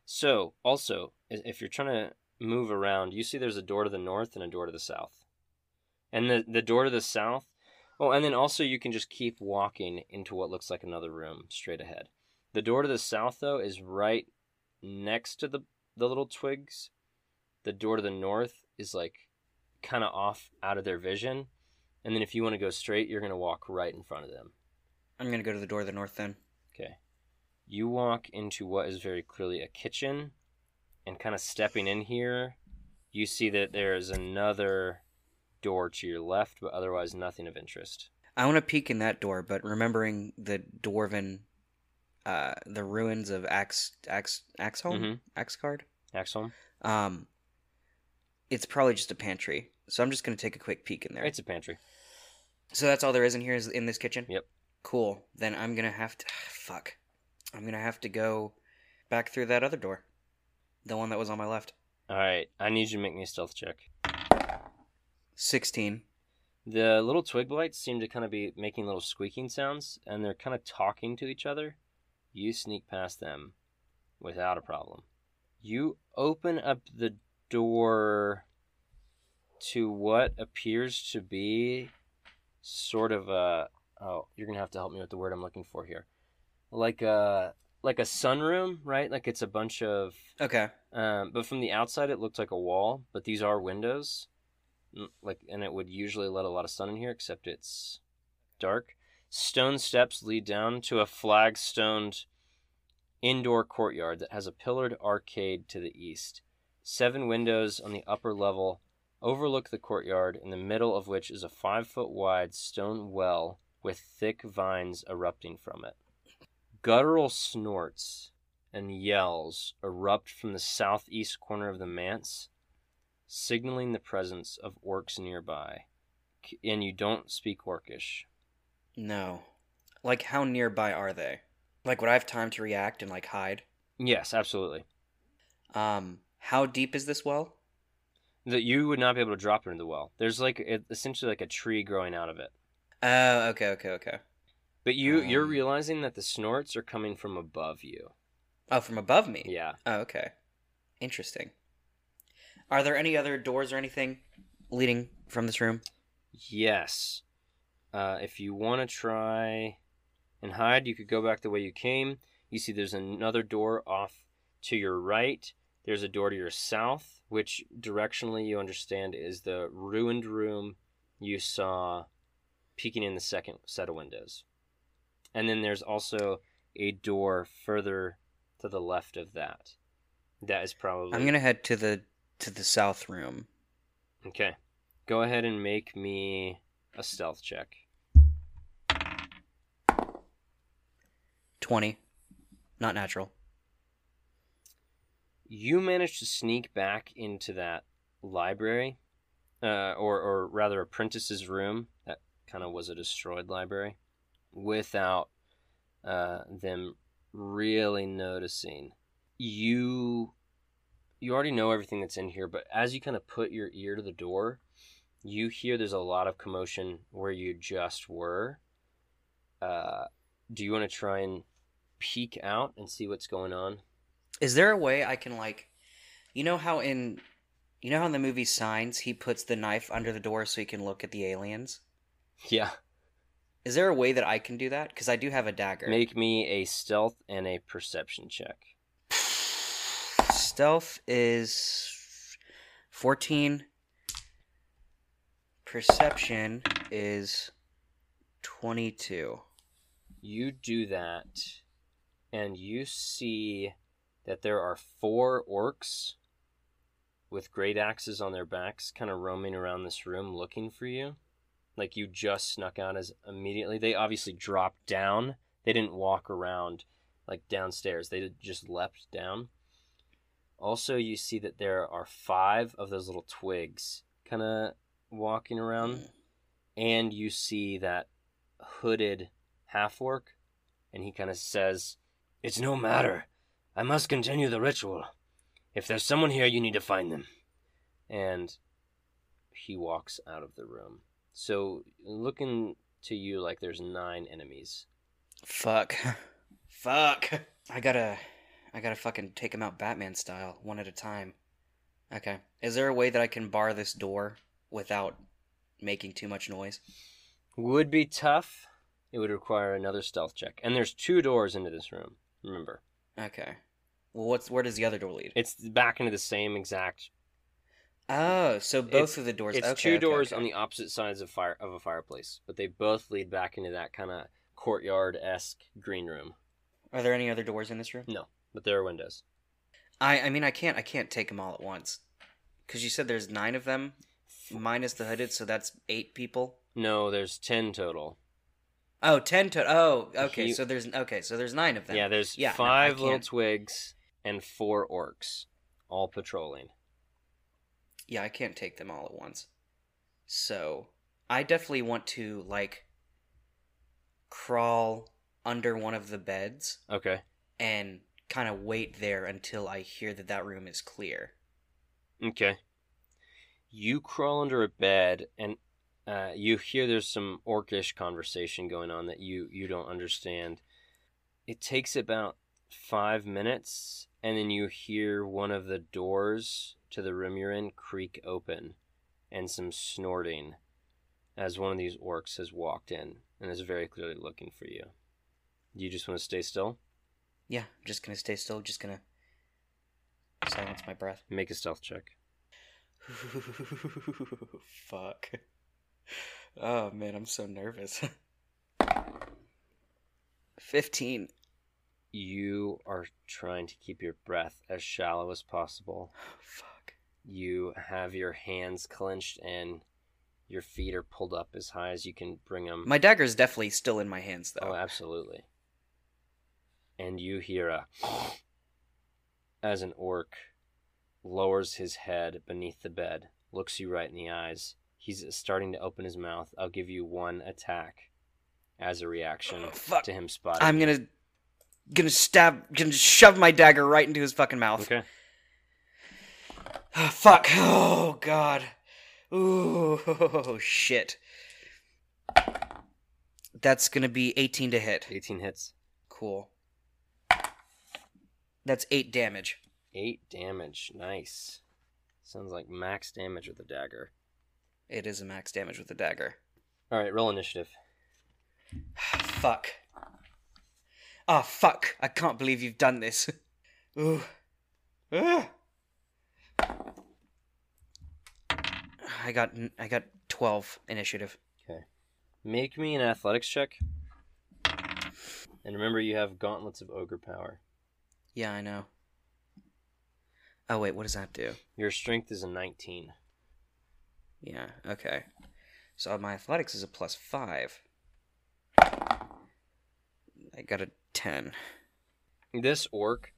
So, also, if you're trying to move around, you see there's a door to the north and a door to the south. And the, the door to the south, oh, and then also you can just keep walking into what looks like another room straight ahead. The door to the south, though, is right next to the, the little twigs. The door to the north is like kind of off out of their vision. And then if you want to go straight, you're going to walk right in front of them. I'm gonna go to the door to the north then. Okay. You walk into what is very clearly a kitchen, and kind of stepping in here, you see that there is another door to your left, but otherwise nothing of interest. I want to peek in that door, but remembering the dwarven, uh, the ruins of Axe Axe Axeholm Mhm. Axcard. Axeholm? Um, it's probably just a pantry, so I'm just gonna take a quick peek in there. It's a pantry. So that's all there is in here is in this kitchen. Yep. Cool. Then I'm gonna have to. Fuck. I'm gonna have to go back through that other door, the one that was on my left. All right, I need you to make me a stealth check. Sixteen. The little twig blights seem to kind of be making little squeaking sounds, and they're kind of talking to each other. You sneak past them without a problem. You open up the door to what appears to be sort of a oh, you're gonna have to help me with the word I'm looking for here. Like a like a sunroom, right? Like it's a bunch of Okay. um, but from the outside, it looked like a wall. But these are windows, like, and it would usually let a lot of sun in here, except it's dark. Stone steps lead down to a flagstoned indoor courtyard that has a pillared arcade to the east. Seven windows on the upper level overlook the courtyard, in the middle of which is a five foot wide stone well with thick vines erupting from it. Guttural snorts and yells erupt from the southeast corner of the manse, signaling the presence of orcs nearby. And you don't speak orcish. No. Like, how nearby are they? Like, would I have time to react and, like, hide? Yes, absolutely. Um, how deep is this well? That you would not be able to drop into the well. There's like it, essentially like a tree growing out of it. Oh, okay, okay, okay. But you you're Um. realizing that the snorts are coming from above you. Oh, from above me? Yeah. Oh, okay. Interesting. Are there any other doors or anything leading from this room? Yes. Uh, if you want to try and hide, you could go back the way you came. You see there's another door off to your right. There's a door to your south, which directionally you understand is the ruined room you saw peeking in the second set of windows. And then there's also a door further to the left of that. That is probably I'm gonna head to the to the south room. Okay. Go ahead and make me a stealth check. Twenty. Not natural. You managed to sneak back into that library, uh, or, or rather, apprentice's room. That kind of was a destroyed library, without uh, them really noticing. You you already know everything that's in here, but as you kind of put your ear to the door, you hear there's a lot of commotion where you just were. Uh, do you want to try and peek out and see what's going on? Is there a way I can like, you know how in, you know how in the movie Signs he puts the knife under the door so he can look at the aliens? Yeah. Is there a way that I can do that? Because I do have a dagger. Make me a stealth and a perception check. Stealth is fourteen. Perception is twenty-two. You do that, and you see that there are four orcs with great axes on their backs, kind of roaming around this room looking for you. Like you just snuck out as immediately. They obviously dropped down. They didn't walk around like downstairs. They just leapt down. Also, you see that there are five of those little twigs kind of walking around. Mm. and you see that hooded half orc, and he kind of says, It's no matter. I must continue the ritual. If there's someone here, you need to find them. And he walks out of the room. So, looking to you like there's nine enemies. Fuck. Fuck. I gotta, I gotta fucking take him out Batman style, one at a time. Okay. Is there a way that I can bar this door without making too much noise? Would be tough. It would require another stealth check. And there's two doors into this room, remember. Okay. Well, what's where does the other door lead? It's back into the same exact Oh, so both It's- of the doors. It's okay, two okay, doors okay. on the opposite sides of fire of a fireplace, but they both lead back into that kind of courtyard esque green room. Are there any other doors in this room? No, but there are windows. I, I mean, I can't, I can't take them all at once, because you said there's nine of them, minus the hooded, so that's eight people. No, there's ten total. Oh, ten to. Oh, okay. He- So there's okay. So there's nine of them. Yeah, there's Yeah, no, five little can't. twigs and four orcs, all patrolling. Yeah, I can't take them all at once. So I definitely want to like crawl under one of the beds Okay. and kind of wait there until I hear that that room is clear. Okay. You crawl under a bed and uh, you hear there's some orcish conversation going on that you you don't understand. It takes about five minutes, and then you hear one of the doors to the room you're in creak open, and some snorting, as one of these orcs has walked in and is very clearly looking for you. Do you just want to stay still? Yeah, I'm just gonna stay still. Just gonna silence my breath. Make a stealth check. Fuck. Oh man, I'm so nervous. 15. You are trying to keep your breath as shallow as possible. Fuck. You have your hands clenched and your feet are pulled up as high as you can bring them. My dagger is definitely still in my hands, though. Oh, absolutely. And you hear a as an orc lowers his head beneath the bed, looks you right in the eyes. He's starting to open his mouth. I'll give you one attack as a reaction Oh, to him spotting. I'm gonna gonna stab gonna shove my dagger right into his fucking mouth. Okay. Oh, fuck. Oh god. Ooh shit. That's gonna be 18 to hit. 18 hits. Cool. That's 8 damage. 8 damage. Nice. Sounds like max damage with a dagger. It is a max damage with the dagger. All right, roll initiative. fuck. Oh fuck. I can't believe you've done this. Ooh. Ah. I got I got 12 initiative. Okay. Make me an athletics check. And remember, you have gauntlets of ogre power. Yeah, I know. Oh wait, what does that do? Your strength is a 19. Yeah, okay. So my athletics is a plus 5. I got a 10. This orc,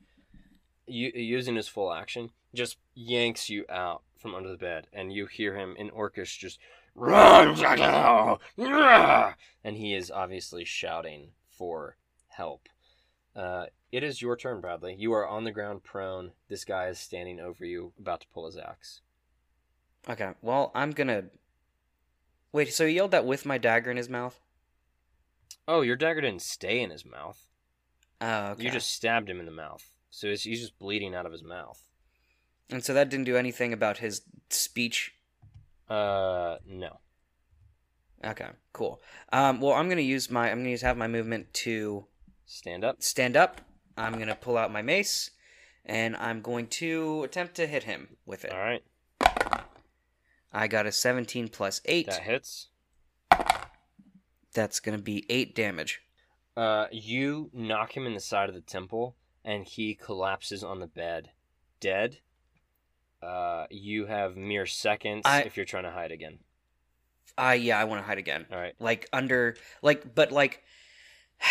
u- using his full action, just yanks you out from under the bed, and you hear him in orcish just run, and he is obviously shouting for help. Uh, it is your turn, Bradley. You are on the ground, prone. This guy is standing over you, about to pull his axe. Okay, well, I'm gonna. Wait, so he yelled that with my dagger in his mouth? Oh, your dagger didn't stay in his mouth. Oh, okay. You just stabbed him in the mouth, so he's, he's just bleeding out of his mouth. And so that didn't do anything about his speech? Uh, no. Okay, cool. Um, well, I'm gonna use my. I'm gonna use have my movement to Stand up. stand up. I'm gonna pull out my mace, and I'm going to attempt to hit him with it. All right, I got a 17 plus 8. that hits. That's gonna be 8 damage. Uh, you knock him in the side of the temple, and he collapses on the bed, dead. Uh, you have mere seconds I- if you're trying to hide again. I yeah, I want to hide again. All right. Like under like but like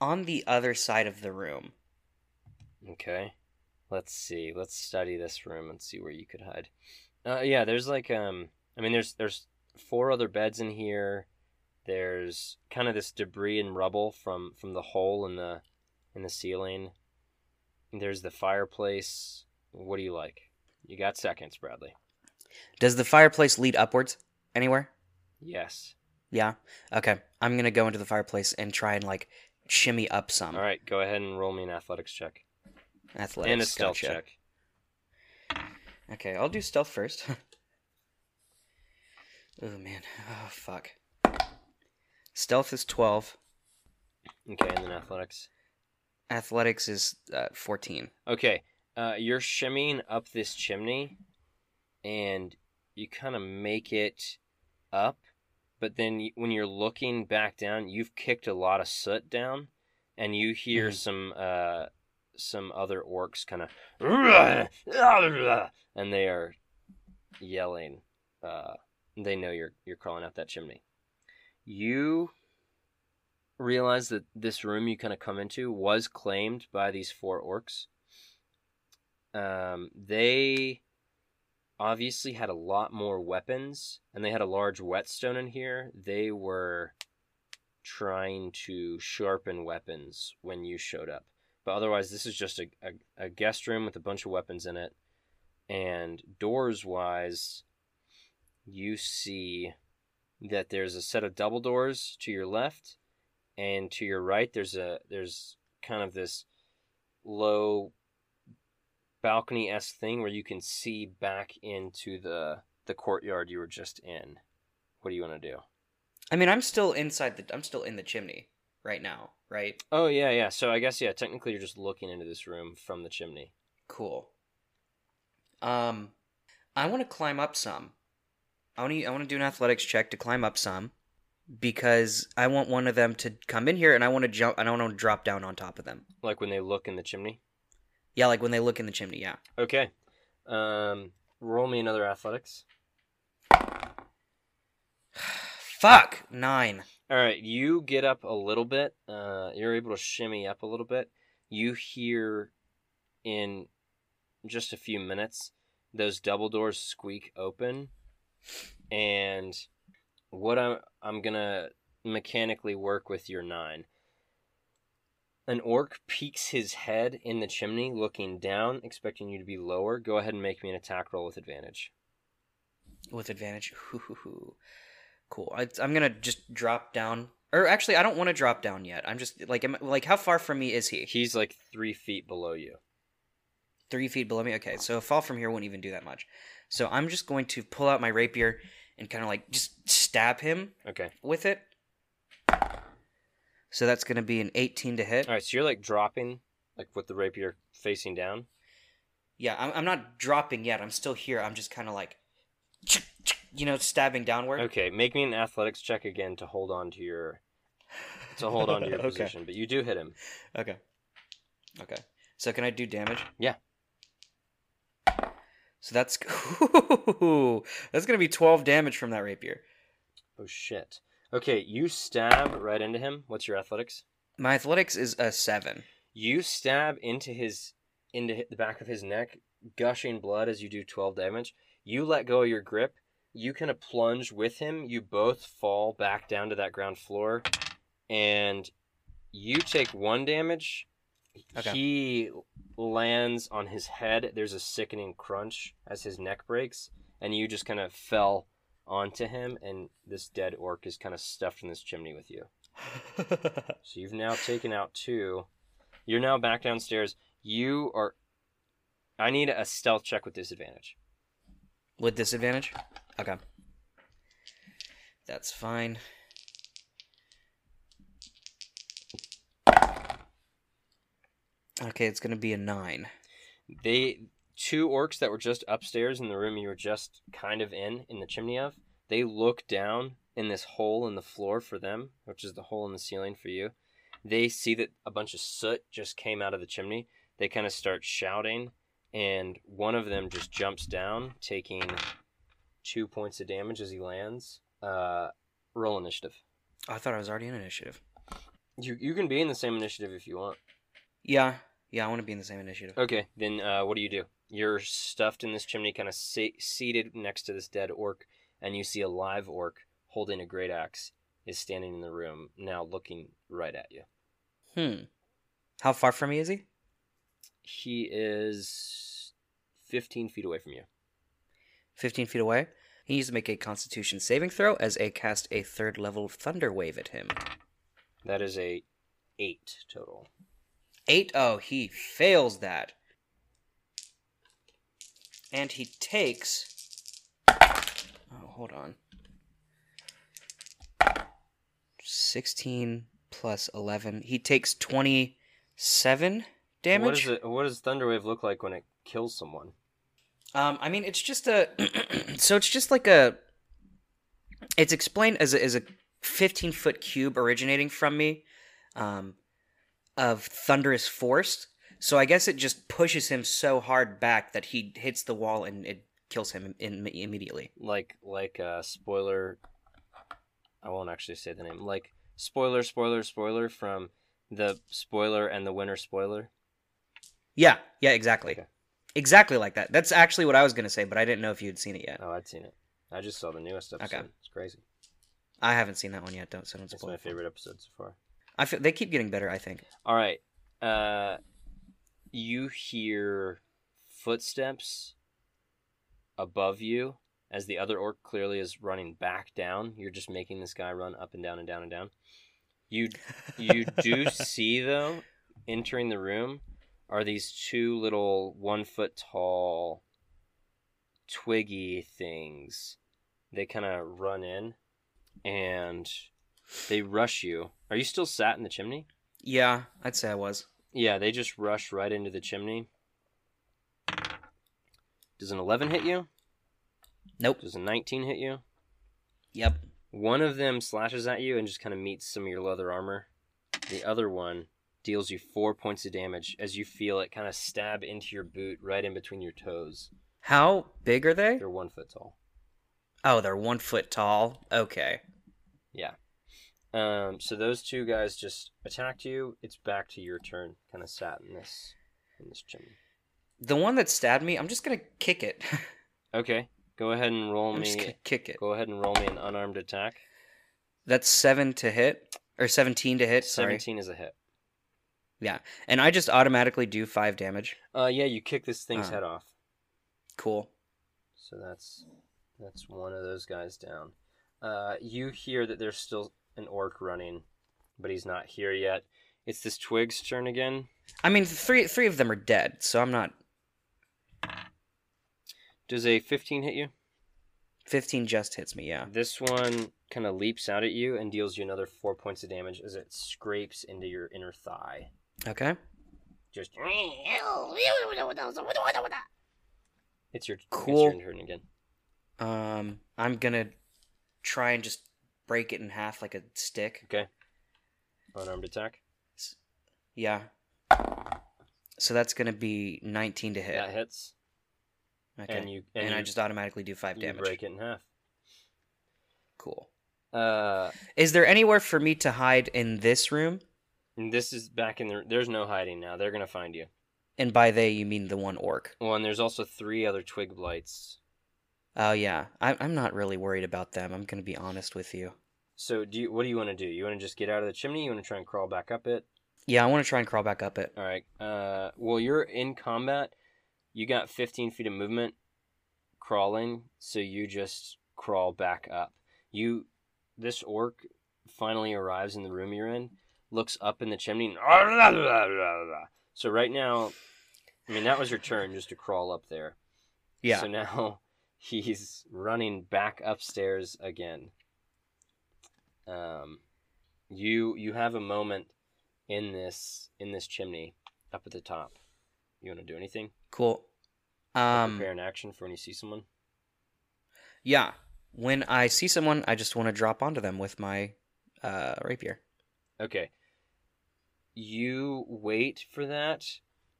on the other side of the room. Okay. Let's see. Let's study this room and see where you could hide. Uh, yeah, there's like um, I mean, there's there's four other beds in here. There's kind of this debris and rubble from from the hole in the in the ceiling. There's the fireplace. What do you like? You got seconds, Bradley. Does the fireplace lead upwards anywhere? Yes. Yeah. Okay. I'm going to go into the fireplace and try and like shimmy up some. All right, go ahead and roll me an athletics check Athletics. and a stealth gotcha. check. Okay, I'll do stealth first. oh man. Oh fuck. Stealth is 12. Okay, and then athletics. Athletics is uh, 14. Okay, uh, you're shimmying up this chimney, and you kind of make it up, but then when you're looking back down, you've kicked a lot of soot down, and you hear Mhm. some uh, some other orcs kind of, and they are yelling. Uh, they know you're you're crawling up that chimney. You realize that this room you kind of come into was claimed by these four orcs. Um, they obviously had a lot more weapons, and they had a large whetstone in here. They were trying to sharpen weapons when you showed up. But otherwise, this is just a, a, a guest room with a bunch of weapons in it. And doors wise, you see that there's a set of double doors to your left, and to your right there's a there's kind of this low balcony esque thing where you can see back into the the courtyard you were just in. What do you want to do? I mean, I'm still inside the I'm still in the chimney right now, right? Oh yeah, yeah. So I guess yeah, technically you're just looking into this room from the chimney. Cool. Um I want to climb up some. I want to I want to do an athletics check to climb up some. because I want one of them to come in here and I want to jump and I want to drop down on top of them. Like when they look in the chimney. Yeah, like when they look in the chimney. Yeah. Okay. Um, roll me another athletics. Fuck nine. All right, you get up a little bit. Uh, you're able to shimmy up a little bit. You hear in just a few minutes those double doors squeak open, and what I'm I'm gonna mechanically work with your nine. An orc peeks his head in the chimney, looking down, expecting you to be lower. Go ahead and make me an attack roll with advantage. with advantage. Hoo-hoo-hoo. Cool. I, I'm gonna just drop down, or actually, I don't want to drop down yet. I'm just like, am, like, how far from me is he? He's like three feet below you. Three feet below me. Okay, so a fall from here wouldn't even do that much. So I'm just going to pull out my rapier and kind of like just stab him Okay. with it. So that's gonna be an 18 to hit. All right, so you're like dropping, like with the rapier facing down. Yeah, I'm, I'm not dropping yet. I'm still here. I'm just kind of like, you know, stabbing downward. Okay, make me an athletics check again to hold on to your to hold on to your Okay. position, but you do hit him. Okay. Okay. So can I do damage? Yeah. So that's that's gonna be twelve damage from that rapier. Oh shit. Okay, you stab right into him. What's your athletics? My athletics is a seven. You stab into his into the back of his neck, gushing blood as you do 12 damage. You let go of your grip. You kind of plunge with him. You both fall back down to that ground floor, and you take one damage. Okay. He lands on his head. There's a sickening crunch as his neck breaks, and you just kind of fell onto him, and this dead orc is kind of stuffed in this chimney with you. So you've now taken out two. You're now back downstairs. You are. I need a stealth check with disadvantage. With disadvantage? Okay. That's fine. Okay, it's gonna be a nine. They two orcs that were just upstairs in the room you were just kind of in in the chimney of. They look down in this hole in the floor for them, which is the hole in the ceiling for you. They see that a bunch of soot just came out of the chimney. They kind of start shouting, and one of them just jumps down, taking two points of damage as he lands. Uh, roll initiative. I thought I was already in initiative. You you can be in the same initiative if you want. Yeah, yeah, I want to be in the same initiative. Okay, then uh, what do you do? You're stuffed in this chimney, kind of sa- seated next to this dead orc, and you see a live orc holding a great axe is standing in the room, now looking right at you. Hmm. How far from me is he? He is 15 feet away from you. 15 feet away. He needs to make a constitution saving throw as A cast a third level thunder wave at him. That is a eight total. Eight. Oh, he fails that. And he takes. Oh, hold on. 16 plus 11. He takes 27 damage. What, is it, what does Thunderwave look like when it kills someone? Um, I mean, it's just a. so it's just like a. It's explained as a, as a 15 foot cube originating from me, um, of thunderous force. So I guess it just pushes him so hard back that he hits the wall and it kills him in, immediately. Like like uh, spoiler. I won't actually say the name. Like spoiler, spoiler, spoiler from the spoiler and the winter spoiler. Yeah, yeah, exactly. Okay. Exactly like that. That's actually what I was going to say, but I didn't know if you had seen it yet. Oh, I'd seen it. I just saw the newest episode. Okay. It's crazy. I haven't seen that one yet, don't, so don't It's spoil my it for me. favorite episode so far. I feel, they keep getting better, I think. All right. Uh, you hear footsteps above you as the other orc clearly is running back down. You're just making this guy run up and down and down and down. You you do see though entering the room are these two little one foot tall twiggy things. They kind of run in and they rush you. Are you still sat in the chimney? Yeah, I'd say I was. Yeah, they just rush right into the chimney. Does an 11 hit you? Nope. Does a 19 hit you? Yep. One of them slashes at you and just kind of meets some of your leather armor. The other one deals you four points of damage as you feel it kind of stab into your boot right in between your toes. How big are they? They're one foot tall. Oh, they're one foot tall. Okay. Yeah. Um, so those two guys just attacked you. It's back to your turn. Kind of sat in this in this chimney. The one that stabbed me, I'm just gonna kick it. Okay, go ahead and roll I'm just me. gonna kick it. Go ahead and roll me an unarmed attack. That's seven to hit, or seventeen to hit. Sorry. Seventeen is a hit. Yeah, and I just automatically do five damage. Uh, yeah, you kick this thing's Uh. head off. Cool. So that's that's one of those guys down. Uh, you hear that there's still an orc running, but he's not here yet. It's this twig's turn again. I mean, three three of them are dead, so I'm not. Does a 15 hit you? Fifteen just hits me. Yeah. This one kind of leaps out at you and deals you another four points of damage as it scrapes into your inner thigh. Okay. Just it's your Cool. It's your turn again. Um, I'm gonna try and just break it in half like a stick. Okay. Unarmed attack. Yeah. So that's gonna be 19 to hit. That hits. okay. And you and, and, I just automatically do five you damage. break it in half. Cool. Uh, Is there anywhere for me to hide in this room? And this is back in the. There's no hiding now. They're gonna find you. And by they, you mean the one orc. Well, and there's also three other twig blights. Oh yeah, I, I'm not really worried about them. I'm gonna be honest with you. So, do you? What do you want to do? You want to just get out of the chimney? You want to try and crawl back up it? Yeah, I want to try and crawl back up it. All right. Uh, well, you're in combat. You got 15 feet of movement, crawling. So you just crawl back up. You, this orc, finally arrives in the room you're in. Looks up in the chimney. And so right now, I mean that was your turn just to crawl up there. Yeah. So now he's running back upstairs again. Um, you you have a moment in this in this chimney up at the top. You want to do anything? Cool. Um. prepare an action for when you see someone. Yeah. When I see someone, I just want to drop onto them with my uh, rapier. Okay. You wait for that.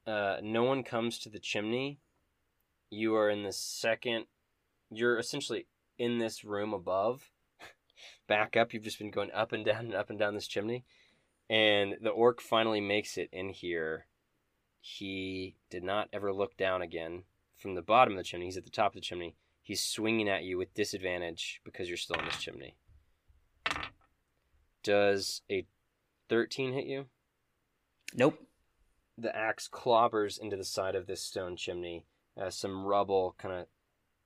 Uh, no one comes to the chimney. You are in the second. You're essentially in this room above. Back up. You've just been going up and down and up and down this chimney. And the orc finally makes it in here. He did not ever look down again from the bottom of the chimney. He's at the top of the chimney. He's swinging at you with disadvantage because you're still in this chimney. Does a 13 hit you? Nope. the axe clobbers into the side of this stone chimney. Uh, some rubble kind of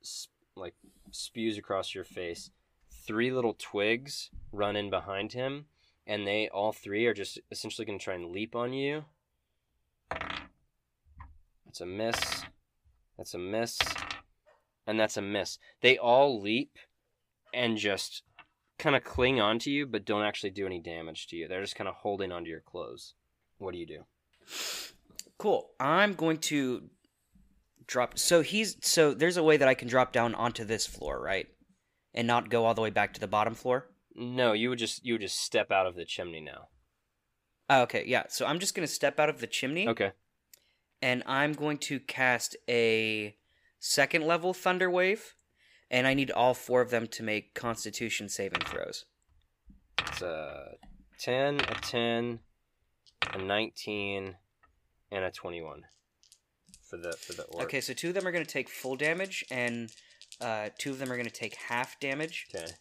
sp- like spews across your face. Three little twigs run in behind him, and they all three are just essentially going to try and leap on you. That's a miss. That's a miss. And that's a miss. They all leap and just kind of cling onto you, but don't actually do any damage to you. They're just kind of holding onto your clothes. What do you do? Cool. I'm going to drop. So he's so there's a way that I can drop down onto this floor, right? And not go all the way back to the bottom floor. No, you would just you would just step out of the chimney now. Oh, okay, yeah. So I'm just gonna step out of the chimney, Okay. and I'm going to cast a second level thunder wave, and I need all four of them to make Constitution saving throws. It's a ten, a ten, a nineteen, and a twenty-one for the for the orc. Okay, so two of them are gonna take full damage, and uh, two of them are gonna take half damage. Okay.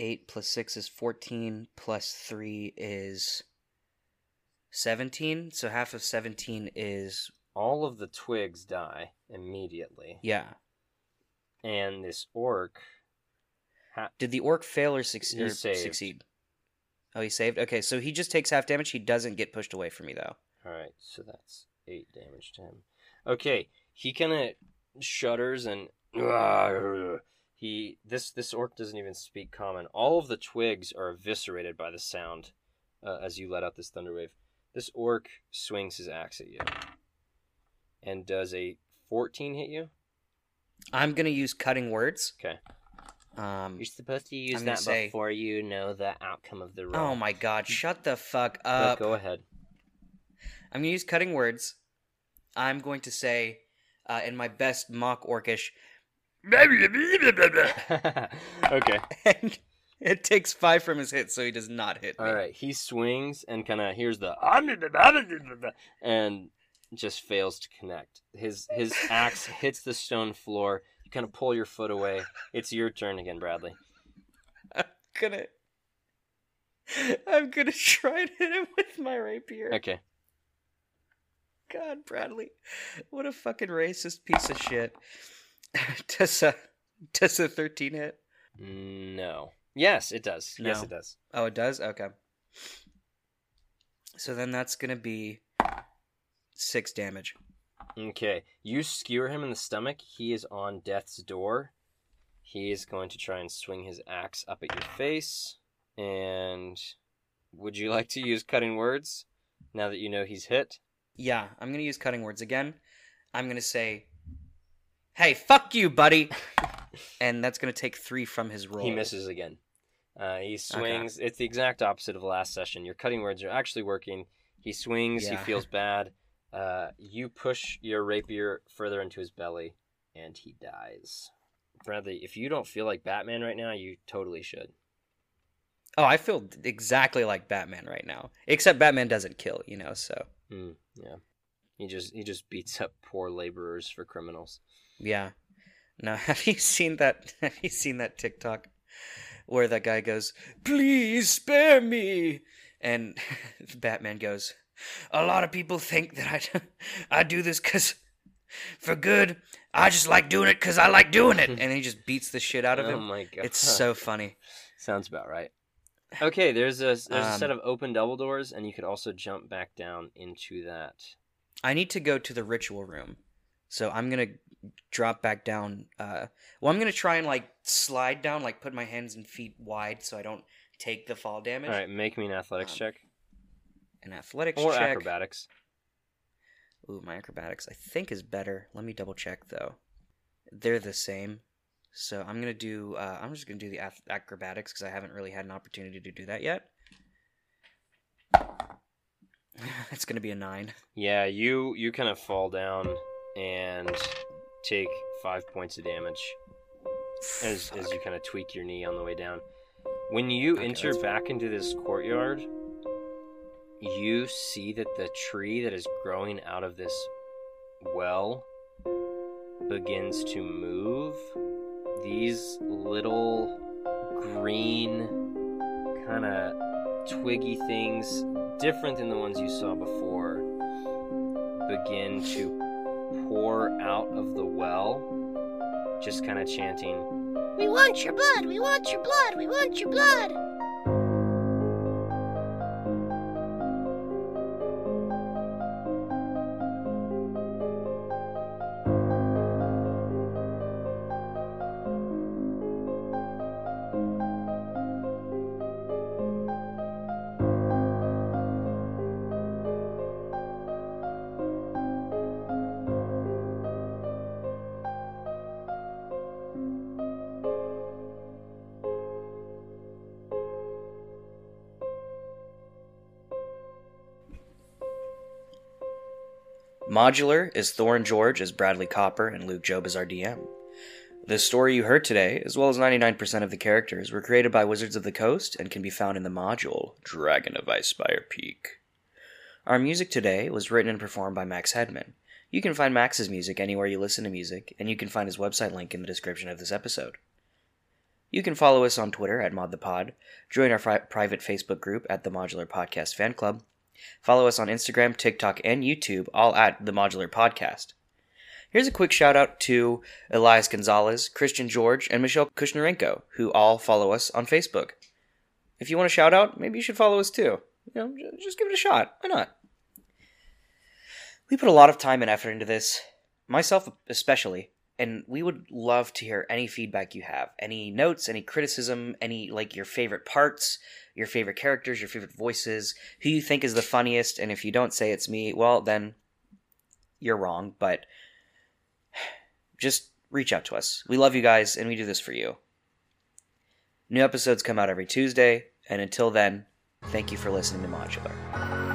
8 plus 6 is 14, plus 3 is 17. So half of 17 is, All of the twigs die immediately, yeah. and this orc. Ha- Did the orc fail or, suc- He or saved. succeed? Oh, he saved? Okay, so he just takes half damage. He doesn't get pushed away from me, though. All right, so that's eight damage to him. Okay, he kind of shudders and he this this orc doesn't even speak common. All of the twigs are eviscerated by the sound uh, as you let out this thunder wave. This orc swings his axe at you and does a fourteen hit you. I'm going to use cutting words. Okay, Um, You're supposed to use I'm gonna that say- before you know the outcome of the roll. oh my god, shut the fuck But up. go ahead. I'm gonna use cutting words. I'm going to say, uh, in my best mock orcish, okay. and it takes five from his hit, so he does not hit me. All right. He swings and kind of hears the and just fails to connect. His his axe hits the stone floor. You kind of pull your foot away. It's your turn again, Bradley. I'm gonna. I'm gonna try to hit him with my rapier. Okay. God, Bradley, what a fucking racist piece of shit. does a does a thirteen hit? No. Yes, it does. Yes, it does. Oh, it does. Okay. So then that's gonna be six damage. Okay. You skewer him in the stomach. He is on death's door. He is going to try and swing his axe up at your face. And would you like to use cutting words now that you know he's hit? Yeah, I'm gonna use cutting words again. I'm gonna say, "Hey, fuck you, buddy," and that's gonna take three from his roll. He misses again. Uh, he swings. It's the exact opposite of last session. Your cutting words are actually working. He swings. He feels bad. Uh, you push your rapier further into his belly, and he dies. Bradley, if you don't feel like Batman right now, you totally should. Oh, I feel exactly like Batman right now. Except Batman doesn't kill, you know. So Hmm, yeah. He just he just beats up poor laborers for criminals. yeah. Now, have you seen that? Have you seen that TikTok where that guy goes, "Please spare me," and Batman goes, "A lot of people think that I I do this because for good. I just like doing it because I like doing it," and he just beats the shit out of oh him. my god. It's so funny. Sounds about right. Okay, there's a there's a set Um, of open double doors, and you could also jump back down into that. I need to go to the ritual room. So I'm gonna drop back down. Uh, well, I'm gonna try and like slide down, like put my hands and feet wide so I don't take the fall damage. All right, make me an athletics Um, check An athletics or check. acrobatics. Ooh, my acrobatics I think is better. Let me double check though. They're the same. So I'm gonna do. Uh, I'm just gonna do the ath- acrobatics because I haven't really had an opportunity to do that yet. it's gonna be a nine. Yeah, you you kind of fall down and take five points of damage as as you kind of tweak your knee on the way down. When you Okay, enter back into this courtyard, you see that the tree that is growing out of this well begins to move. These little green kind of twiggy things, different than the ones you saw before, begin to pour out of the well, just kind of chanting, We want your blood! We want your blood! We want your blood! Modular is Thorn George as Bradley Copper and Luke Job as our DM. The story you heard today, as well as 99% of the characters, were created by Wizards of the Coast and can be found in the module Dragon of Icespire Peak. Our music today was written and performed by Max Hedman. You can find Max's music anywhere you listen to music, and you can find his website link in the description of this episode. You can follow us on Twitter at ModThePod, join our private Facebook group at the Modular Podcast Fan Club, Follow us on Instagram, TikTok, and YouTube, all at The Modular Podcast. Here's a quick shout out to Elias Gonzalez, Christian George, and Michelle Kushnarenko, who all follow us on Facebook. If you want a shout out, maybe you should follow us too. You know, just give it a shot. Why not? We put a lot of time and effort into this, myself especially, and we would love to hear any feedback you have. Any notes, any criticism, any like your favorite parts, your favorite characters, your favorite voices, who you think is the funniest, and if you don't say it's me, well, then you're wrong, but just reach out to us. We love you guys, and we do this for you. New episodes come out every Tuesday, and until then, thank you for listening to Modular.